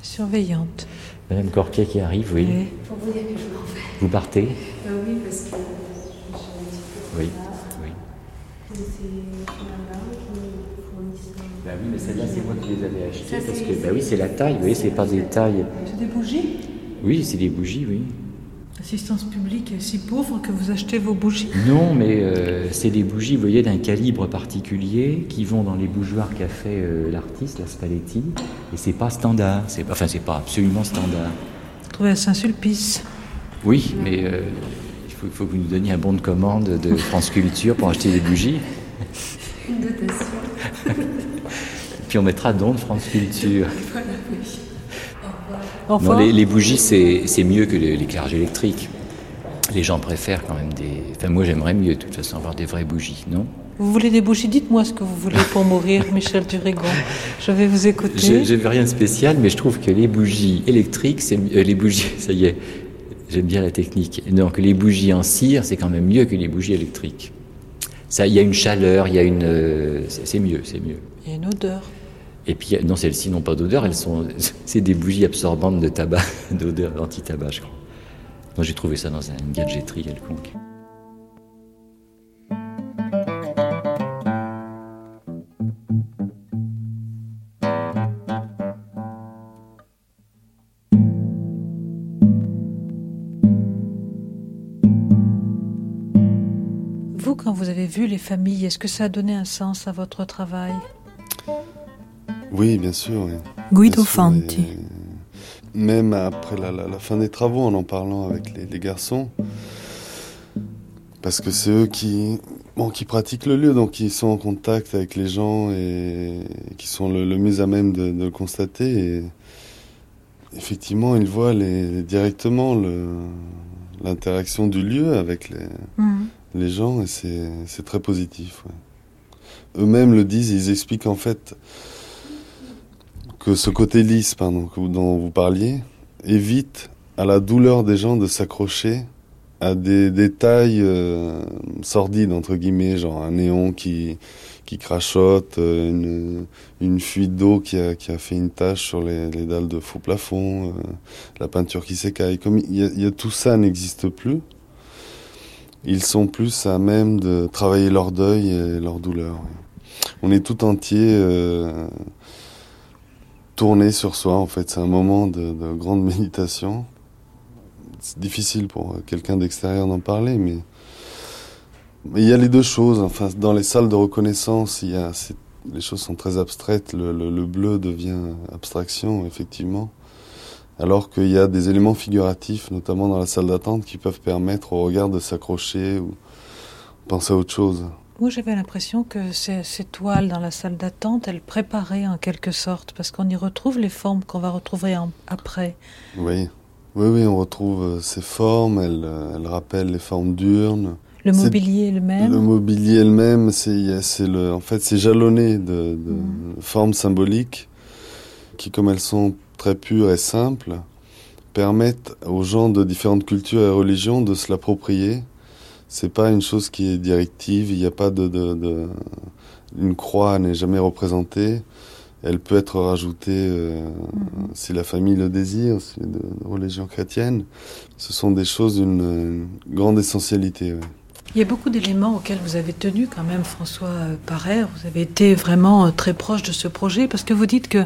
Surveillante. Madame Corquet qui arrive, oui. Pour vous dire que je m'en vais. Vous partez euh, Oui, parce que je suis un petit peu. Oui, oui. C'est bah oui, mais celles-là, c'est moi qui les avais achetées. parce que, bah oui, c'est la taille, vous voyez, c'est pas des tailles. C'est des bougies oui, c'est des bougies, oui. L'assistance publique est si pauvre que vous achetez vos bougies Non, mais euh, c'est des bougies, vous voyez, d'un calibre particulier qui vont dans les bougeoirs qu'a fait euh, l'artiste, la Spalletti, et c'est pas standard. C'est enfin, c'est pas absolument standard. Trouvé à Saint-Sulpice. Oui, mais euh, il faut, faut, que vous nous donniez un bon de commande de France Culture pour acheter des bougies. Une dotation. Puis on mettra don de France Culture. Voilà, oui les, bougies, c'est mieux que l'éclairage électrique. Les gens préfèrent quand même des. Enfin, moi, j'aimerais mieux, de toute façon, avoir des vraies bougies, non? Vous voulez des bougies? Dites-moi ce que vous voulez pour mourir, Michel Durigon. Je vais vous écouter. Je n'ai rien de spécial, mais je trouve que les bougies électriques, c'est euh, les bougies, ça y est, j'aime bien la technique. Donc, les bougies en cire, c'est quand même mieux que les bougies électriques. Ça, il y a une chaleur, il y a une. Euh, c'est mieux, c'est mieux. Il y a une odeur. Et puis, non, celles-ci n'ont pas d'odeur, elles sont, c'est des bougies absorbantes de tabac, d'odeur anti-tabac, je crois. Moi, j'ai trouvé ça dans une gadgeterie quelconque. Vous, quand vous avez vu les familles, est-ce que ça a donné un sens à votre travail? Oui, bien sûr. Guido Fanti. même après la, fin des travaux, en en parlant avec les, garçons, parce que c'est eux qui, bon, qui pratiquent le lieu, donc ils sont en contact avec les gens et, qui sont le, mieux à même de, le constater. Et effectivement, ils voient les, directement l'interaction du lieu avec les, mhm. les gens et c'est très positif. Eux-mêmes le disent, ils expliquent en fait que ce côté lisse pardon, dont vous parliez évite à la douleur des gens de s'accrocher à des détails euh, sordides entre guillemets, genre un néon qui qui crachote, euh, une, fuite d'eau qui a, qui a fait une tache sur les, les dalles de faux plafond, euh, la peinture qui s'écaille. Comme y a tout ça n'existe plus, ils sont plus à même de travailler leur deuil et leur douleur. On est tout entier tourner sur soi, en fait. C'est un moment de, grande méditation. C'est difficile pour quelqu'un d'extérieur d'en parler, mais... il y a les deux choses. Enfin, dans les salles de reconnaissance, les choses sont très abstraites. Le, le, bleu devient abstraction, effectivement. Alors qu'il y a des éléments figuratifs, notamment dans la salle d'attente, qui peuvent permettre au regard de s'accrocher ou penser à autre chose. Moi, j'avais l'impression que ces, toiles dans la salle d'attente, elles préparaient en quelque sorte, parce qu'on y retrouve les formes qu'on va retrouver après. Oui, oui, oui, on retrouve euh, ces formes, elles, euh, elles rappellent les formes d'urnes. Le mobilier est le même. Le mobilier est le même, c'est, le, en fait, c'est jalonné de, de mm. formes symboliques qui, comme elles sont très pures et simples, permettent aux gens de différentes cultures et religions de se l'approprier c'est pas une chose qui est directive. Il n'y a pas de, de, une croix n'est jamais représentée. Elle peut être rajoutée euh, mm-hmm. si la famille le désire, si de, religion chrétienne. Ce sont des choses d'une grande essentialité. Il y a beaucoup d'éléments auxquels vous avez tenu quand même, François Parère. Vous avez été vraiment euh, très proche de ce projet parce que vous dites que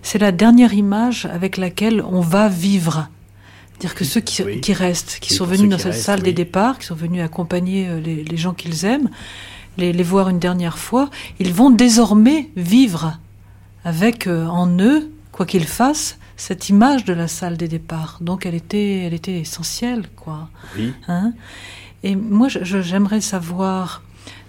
c'est la dernière image avec laquelle on va vivre. Dire que ceux qui, restent, qui sont venus dans cette salle des départs, qui sont venus accompagner euh, les, gens qu'ils aiment, les, voir une dernière fois, ils vont désormais vivre avec euh, en eux, quoi qu'ils fassent, cette image de la salle des départs. Donc elle était, elle était essentielle, quoi. Oui. Hein Et moi, j'aimerais savoir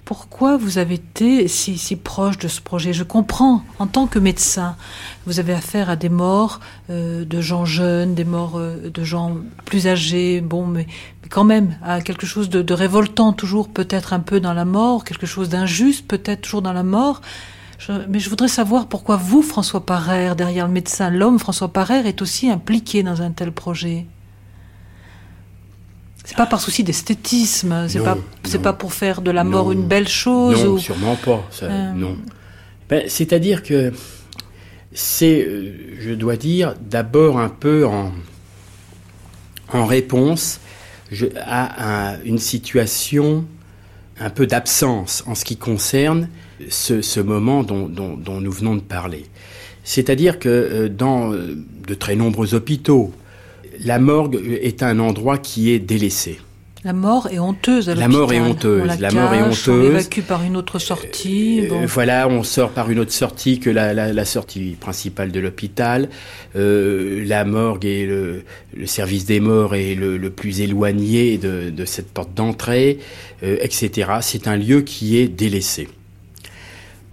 pourquoi vous avez été si, si proche de ce projet? Je comprends, en tant que médecin, vous avez affaire à des morts euh, de gens jeunes, des morts euh, de gens plus âgés, bon, mais, quand même à quelque chose de, révoltant, toujours peut-être un peu dans la mort, quelque chose d'injuste, peut-être toujours dans la mort. Mais je voudrais savoir pourquoi vous, François Parère, derrière le médecin, l'homme François Parère, est aussi impliqué dans un tel projet. C'est pas par souci d'esthétisme, c'est pas, c'est pas pour faire de la mort Non. une belle chose. Non, ou- sûrement pas. ça, Euh. Non. Ben, C'est-à-dire que c'est, euh, je dois dire, d'abord un peu en, en réponse je- à un- une situation un peu d'absence en ce qui concerne ce, ce moment dont, dont- dont nous venons de parler. C'est-à-dire que euh, dans de très nombreux hôpitaux, la morgue est un endroit qui est délaissé. La mort est honteuse à La mort est honteuse, On la, la mort est cache, On honteuse. l'évacue par une autre sortie. Euh, bon. voilà, on sort par une autre sortie que la, la- la sortie principale de l'hôpital. Euh, la morgue et le, le service des morts est le, le plus éloigné de, de cette porte d'entrée, euh, etc. C'est un lieu qui est délaissé.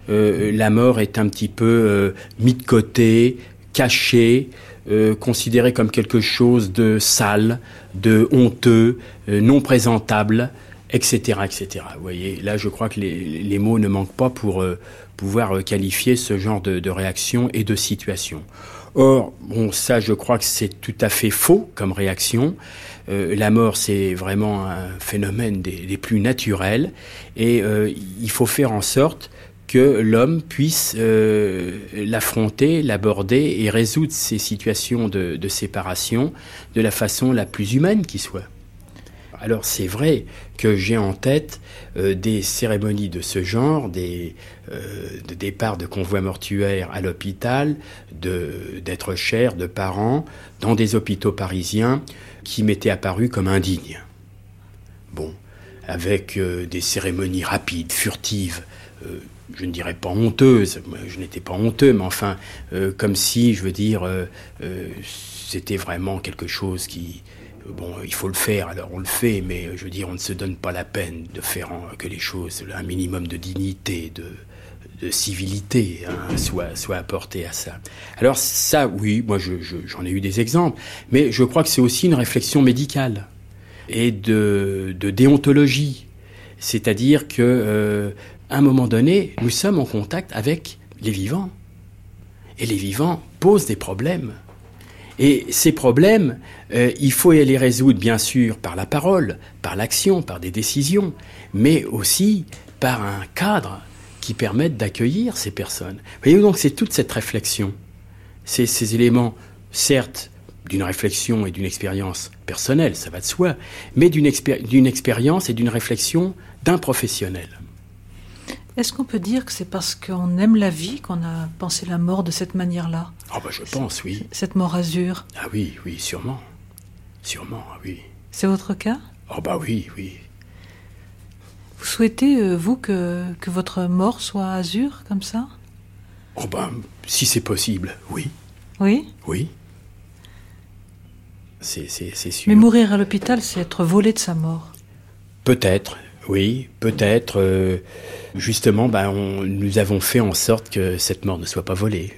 Euh, la mort est un petit peu euh, mis de côté, caché, euh, considéré comme quelque chose de sale, de honteux, euh, non présentable, etc., etc. Vous voyez, là, je crois que les, les mots ne manquent pas pour euh, pouvoir euh, qualifier ce genre de, de réaction et de situation. Or, bon, ça, je crois que c'est tout à fait faux comme réaction. Euh, la mort, c'est vraiment un phénomène des, des plus naturels, et euh, il faut faire en sorte que l'homme puisse euh, l'affronter, l'aborder et résoudre ces situations de, séparation de la façon la plus humaine qui soit. Alors c'est vrai que j'ai en tête euh, des cérémonies de ce genre, des euh, de départ de convois mortuaires à l'hôpital, de d'être chers de parents dans des hôpitaux parisiens qui m'étaient apparus comme indignes. Bon, avec des cérémonies rapides, furtives, je ne dirais pas honteuses, moi, je n'étais pas honteux, mais enfin, euh, comme si, je veux dire, euh, euh, c'était vraiment quelque chose qui, bon, il faut le faire, alors on le fait, mais je veux dire, on ne se donne pas la peine de faire en- que les choses, un minimum de dignité, de, civilité, hein, soit, soit à ça. Alors ça, oui, moi je- je- j'en ai eu des exemples, mais je crois que c'est aussi une réflexion médicale et de, de déontologie. C'est-à-dire que à un moment donné, nous sommes en contact avec les vivants. Et les vivants posent des problèmes. Et ces problèmes, euh, il faut les résoudre bien sûr par la parole, par l'action, par des décisions, mais aussi par un cadre qui permette d'accueillir ces personnes. Voyez donc c'est toute cette réflexion, ces, ces éléments, certes, d'une réflexion et d'une expérience personnelle, ça va de soi, mais d'une expérience et d'une réflexion d'un professionnel. Est-ce qu'on peut dire que c'est parce qu'on aime la vie qu'on a pensé la mort de cette manière-là? Ah bah je pense, oui. Cette mort azur Ah oui, oui, sûrement. Sûrement, ah oui. C'est votre cas? Oh bah oui, oui. Vous souhaitez, euh, vous, que, que votre mort soit azur, comme ça? Oh bah, si c'est possible, oui, Oui? Oui. C'est sûr. Mais mourir à l'hôpital, c'est être volé de sa mort. Peut-être, oui, peut-être. euh, justement, ben, on, nous avons fait en sorte que cette mort ne soit pas volée.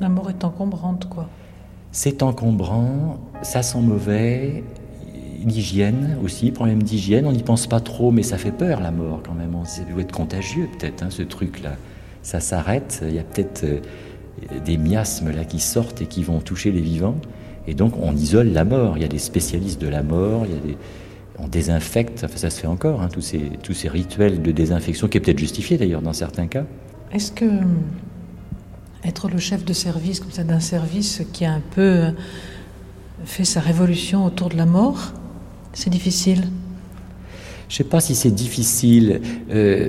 La mort est encombrante, quoi. C'est encombrant, ça sent mauvais, l'hygiène aussi, problème d'hygiène, on n'y pense pas trop, mais ça fait peur la mort quand même, ça doit être contagieux peut-être, hein, ce truc-là. Ça s'arrête, il y a peut-être euh, des miasmes là qui sortent et qui vont toucher les vivants, et donc on isole la mort, il y a des spécialistes de la mort, il y a des... on désinfecte, ça se fait encore, hein, tous, ces, tous ces rituels de désinfection, qui est peut-être justifié d'ailleurs dans certains cas. Est-ce que hum, être le chef de service, comme ça, d'un service qui a un peu euh, fait sa révolution autour de la mort, c'est difficile Je sais pas si c'est difficile. Euh,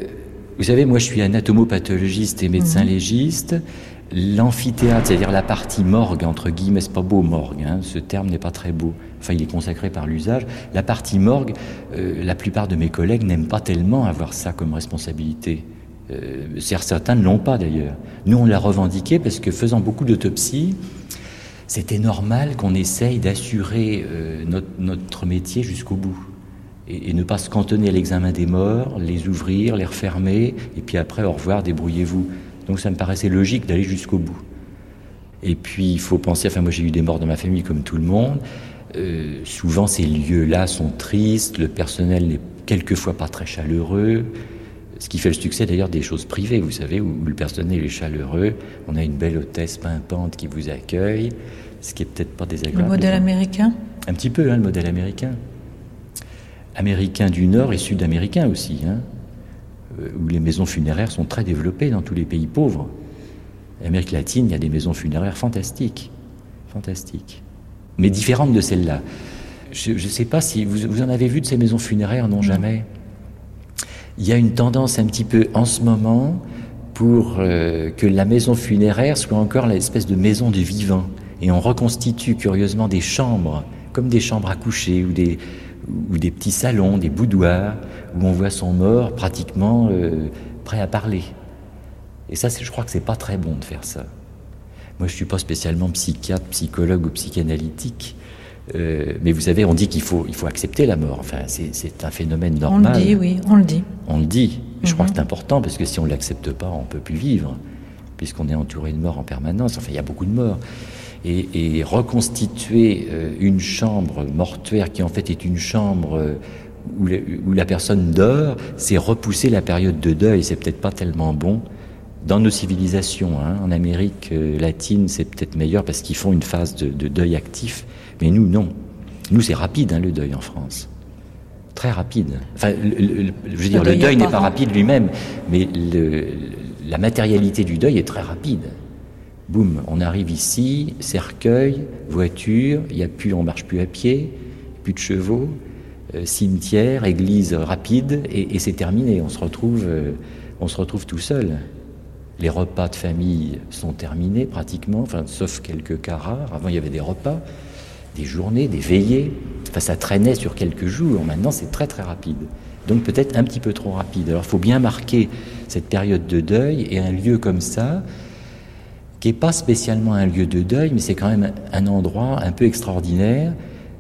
vous savez, moi, je suis anatomopathologiste et médecin légiste. l'amphithéâtre, c'est-à-dire la partie morgue, entre guillemets, c'est pas beau morgue, hein, ce terme n'est pas très beau, enfin il est consacré par l'usage, la partie morgue, euh, la plupart de mes collègues n'aiment pas tellement avoir ça comme responsabilité. Euh, certains ne l'ont pas d'ailleurs. Nous on l'a revendiqué parce que faisant beaucoup d'autopsies, c'était normal qu'on essaye d'assurer euh, notre, métier jusqu'au bout et, et, ne pas se cantonner à l'examen des morts, les ouvrir, les refermer, et puis après au revoir, débrouillez-vous. Donc ça me paraissait logique d'aller jusqu'au bout. Et puis il faut penser, enfin moi j'ai eu des morts dans ma famille comme tout le monde, euh, souvent ces lieux-là sont tristes, le personnel n'est quelquefois pas très chaleureux, ce qui fait le succès d'ailleurs des choses privées, vous savez, où, le personnel est chaleureux, on a une belle hôtesse pimpante qui vous accueille, ce qui est peut-être pas désagréable. Le modèle américain Un petit peu, hein, le modèle américain. Américain du Nord et Sud-américain aussi. Hein. Euh, où les maisons funéraires sont très développées dans tous les pays pauvres. En Amérique latine, il y a des maisons funéraires fantastiques, fantastiques, mais différentes de celles-là. Je ne sais pas si vous, vous, en avez vu de ces maisons funéraires, non jamais. Il y a une tendance un petit peu en ce moment pour euh, que la maison funéraire soit encore l'espèce de maison du vivant. Et on reconstitue curieusement des chambres, comme des chambres à coucher ou des, ou des petits salons, des boudoirs, où on voit son mort pratiquement euh, prêt à parler. Et ça, je crois que c'est pas très bon de faire ça. Moi, je suis pas spécialement psychiatre, psychologue ou psychanalytique, euh, mais vous savez, on dit qu'il faut, il faut accepter la mort. Enfin, c'est un phénomène normal. On le dit, oui, on le dit. On le dit. Je crois que c'est important parce que si on l'accepte pas, on peut plus vivre, puisqu'on est entouré de morts en permanence. Enfin, il y a beaucoup de morts et, et reconstituer euh, une chambre mortuaire qui en fait est une chambre euh, où, la, où la personne dort, c'est repousser la période de deuil. C'est peut-être pas tellement bon dans nos civilisations. Hein. En Amérique euh, latine, c'est peut-être meilleur parce qu'ils font une phase de, de, deuil actif, mais nous non. Nous c'est rapide hein, le deuil en France. Très rapide. Enfin, le, le, je veux dire, le deuil, deuil n'est pas rapide lui-même, mais la matérialité du deuil est très rapide boum, on arrive ici, cercueil, voiture, il y a plus, on marche plus à pied, plus de chevaux, euh, cimetière, église rapide, et, et c'est terminé. On se retrouve, euh, on se retrouve tout seul. Les repas de famille sont terminés pratiquement, sauf quelques cas rares. Avant, il y avait des repas, des journées, des veillées. Enfin, ça traînait sur quelques jours. Maintenant, c'est très très rapide. Donc peut-être un petit peu trop rapide. Alors, il faut bien marquer cette période de deuil et un lieu comme ça qui n'est pas spécialement un lieu de deuil, mais c'est quand même un endroit un peu extraordinaire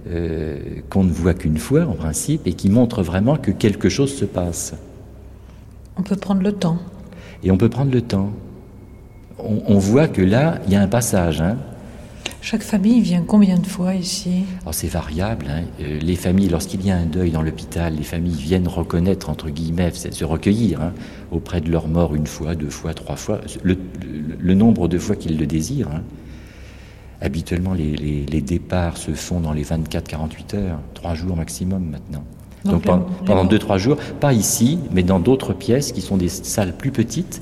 euh, qu'on ne voit qu'une fois en principe et qui montre vraiment que quelque chose se passe. On peut prendre le temps. Et on peut prendre le temps. On, on voit que là, il y a un passage. Hein. Chaque famille vient combien de fois ici? Alors c'est variable. Hein. Euh, les familles, lorsqu'il y a un deuil dans l'hôpital, les familles viennent reconnaître, entre guillemets, se recueillir hein, auprès de leur mort une fois, deux fois, trois fois, le, le, le nombre de fois qu'ils le désirent. Hein. Habituellement, les, les, les, départs se font dans les 24-48 heures, trois jours maximum maintenant. Donc, pendant deux, trois jours, pas ici, mais dans d'autres pièces qui sont des salles plus petites,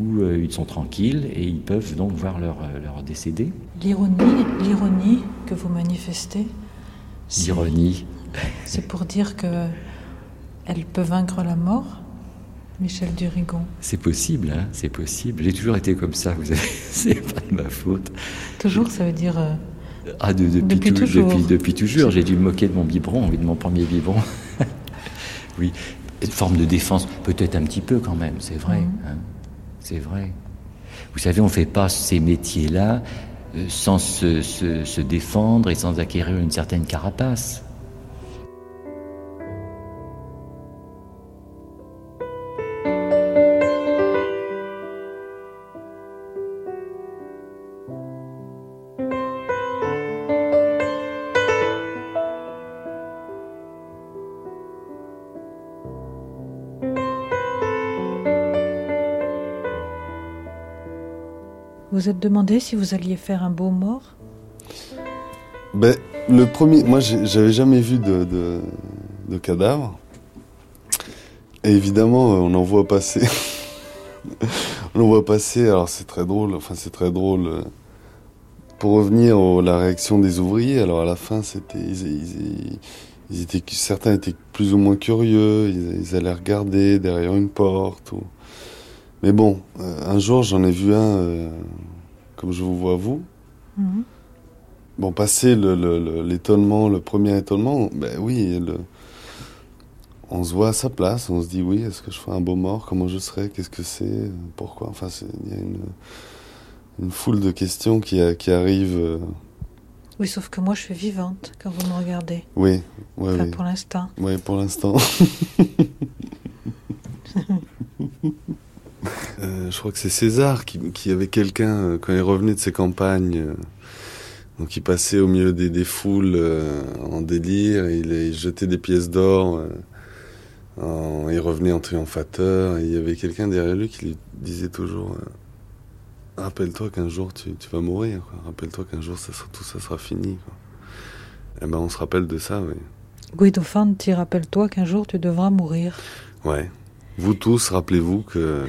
où euh, ils sont tranquilles et ils peuvent donc voir leur, euh, leur décédé. L'ironie, l'ironie que vous manifestez, l'ironie, c'est pour dire que elle peut vaincre la mort. Michel Durigon. C'est possible, hein, c'est possible. J'ai toujours été comme ça, vous savez, c'est pas de ma faute. Toujours, ça veut dire. Euh, ah, de, depuis, depuis, tout, toujours. Depuis, depuis toujours. J'ai dû me moquer de mon biberon, de mon premier biberon. oui, une forme de défense, peut-être un petit peu quand même, c'est vrai. Mmh. Hein. C'est vrai. Vous savez, on ne fait pas ces métiers-là euh, sans se, se, se, défendre et sans acquérir une certaine carapace. Vous êtes demandé si vous alliez faire un beau mort ben, Le premier, moi j'avais jamais vu de, cadavre. Et évidemment, on en voit passer. on en voit passer, alors c'est très drôle, enfin c'est très drôle. Pour revenir à la réaction des ouvriers, alors à la fin, c'était. Ils, étaient, certains étaient plus ou moins curieux, ils, allaient regarder derrière une porte. Ou... Mais bon, euh, un jour j'en ai vu un. Euh, comme je vous vois vous. Mhm. Bon, passer le- le- le- l'étonnement, le, premier étonnement, ben oui, le- on se voit à sa place, on se dit oui, est-ce que je ferai un beau mort, comment je serai, qu'est-ce que c'est, pourquoi, enfin, il y a une, une foule de questions qui, a- qui arrivent. euh, Oui, sauf que moi, je suis vivante quand vous me regardez. oui, Enfin, oui. pour l'instant. Oui, pour l'instant. Euh, je crois que c'est César qui, qui avait quelqu'un, euh, quand il revenait de ses campagnes, euh, donc il passait au milieu des, des foules euh, en délire, il, il jetait des pièces d'or, euh, en- il revenait en triomphateur, et il y avait quelqu'un derrière lui qui lui disait toujours euh, Rappelle-toi qu'un jour tu, tu vas mourir, rappelle-toi qu'un jour ça sera- tout ça sera fini. Quoi. Et ben on se rappelle de ça, oui. Guido Fanti, rappelle-toi qu'un jour tu devras mourir. Ouais. Vous tous, rappelez-vous que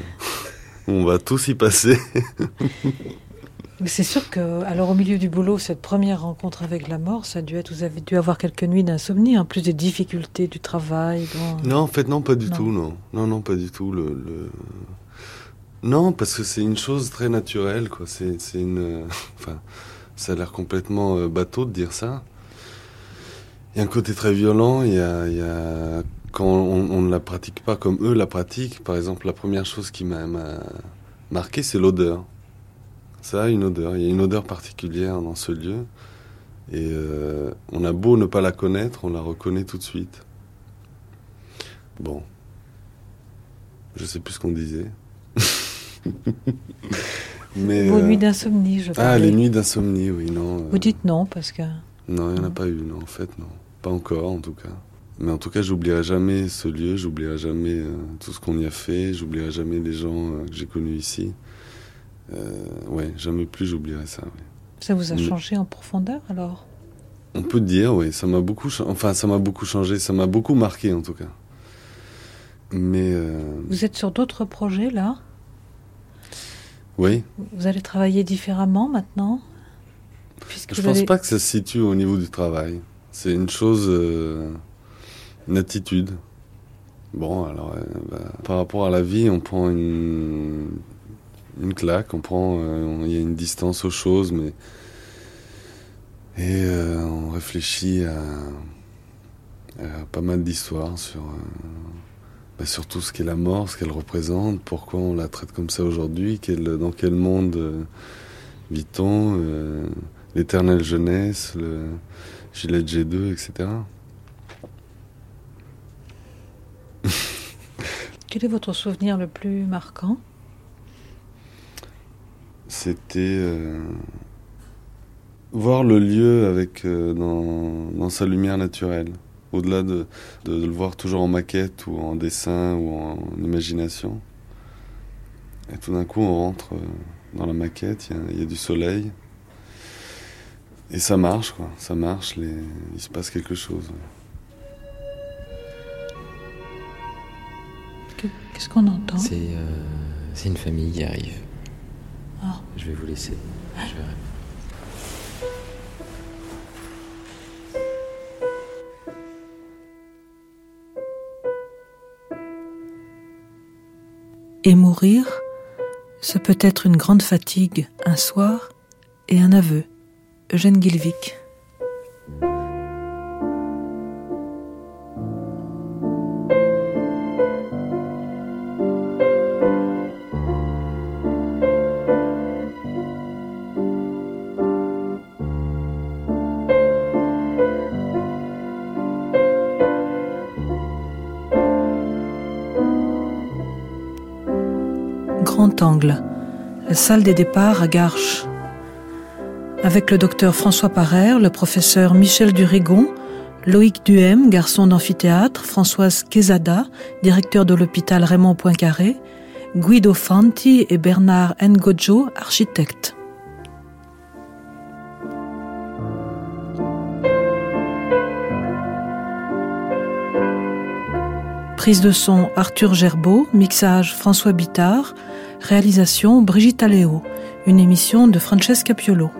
on va tous y passer. C'est sûr que, alors au milieu du boulot, cette première rencontre avec la mort, ça a dû être, vous avez dû avoir quelques nuits d'insomnie, en plus des difficultés du travail. bon. Non, en fait, non, pas du Non. tout, non. Non, non, pas du tout. Le, le- Non, parce que c'est une chose très naturelle, quoi. C'est, une. euh, Enfin, ça a l'air complètement euh, bateau de dire ça. Il y a un côté très violent. Il y a, il y a... quand on, on ne la pratique pas comme eux la pratiquent. Par exemple, la première chose qui m'a, m'a marqué, c'est l'odeur. Ça a une odeur. Il y a une odeur particulière dans ce lieu. Et euh, on a beau ne pas la connaître, on la reconnaît tout de suite. Bon. Je sais plus ce qu'on disait. Mais, Vos euh, nuits d'insomnie, je Ah, parlais. les nuits d'insomnie, oui, non. euh, Vous dites non, parce que... Non, il n'y en a pas eu, non, en fait, non. Pas encore, en tout cas. Mais en tout cas, j'oublierai jamais ce lieu, j'oublierai jamais euh, tout ce qu'on y a fait, j'oublierai jamais les gens euh, que j'ai connus ici. Euh, ouais, jamais plus j'oublierai ça. Ça vous a Mais- changé en profondeur, alors? On peut dire, oui, ça m'a beaucoup, enfin, ça m'a beaucoup changé, ça m'a beaucoup marqué, en tout cas. Mais, euh, Vous êtes sur d'autres projets, là? Oui, Vous allez travailler différemment, maintenant? Je vous pense pas que ça se situe au niveau du travail. C'est une chose, euh, une attitude. Bon, alors, euh, bah, par rapport à la vie, on prend une, une claque, on prend, euh, il y a une distance aux choses, mais et euh, on réfléchit à, pas mal d'histoires sur, bah, tout ce qu'est la mort, ce qu'elle représente, pourquoi on la traite comme ça aujourd'hui, quel- dans quel monde vit-on. l'éternelle jeunesse, le gilet de G2, etc. Quel est votre souvenir le plus marquant? C'était euh, voir le lieu avec euh, dans, sa lumière naturelle, au-delà de, le voir toujours en maquette ou en dessin ou en, imagination. Et tout d'un coup, on rentre euh, dans la maquette, il y a- du soleil. Et ça marche, quoi. Ça marche, il se passe quelque chose. Qu'est-ce qu'on entend C'est euh, une famille qui arrive. Ah. Je vais vous laisser. Je verrai. Et mourir, ce peut être une grande fatigue un soir et un aveu. Eugène Guilvic. Salle des départs à Garches. Avec le docteur François Parère, le professeur Michel Durigon, Loïc Duhem, garçon d'amphithéâtre, Françoise Quesada, directeur de l'hôpital Raymond Poincaré, Guido Fanti et Bernard Ngojo, architectes. Prise de son Arthur Gerbeau, mixage François Bittard, réalisation Brigitte Aléo, une émission de Francesca Piolo.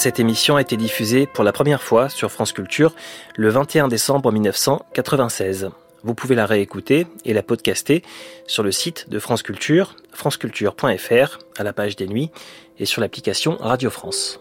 Cette émission a été diffusée pour la première fois sur France Culture le 21 décembre 1996. Vous pouvez la réécouter et la podcaster sur le site de France Culture, franceculture.fr, à la page des nuits et sur l'application Radio France.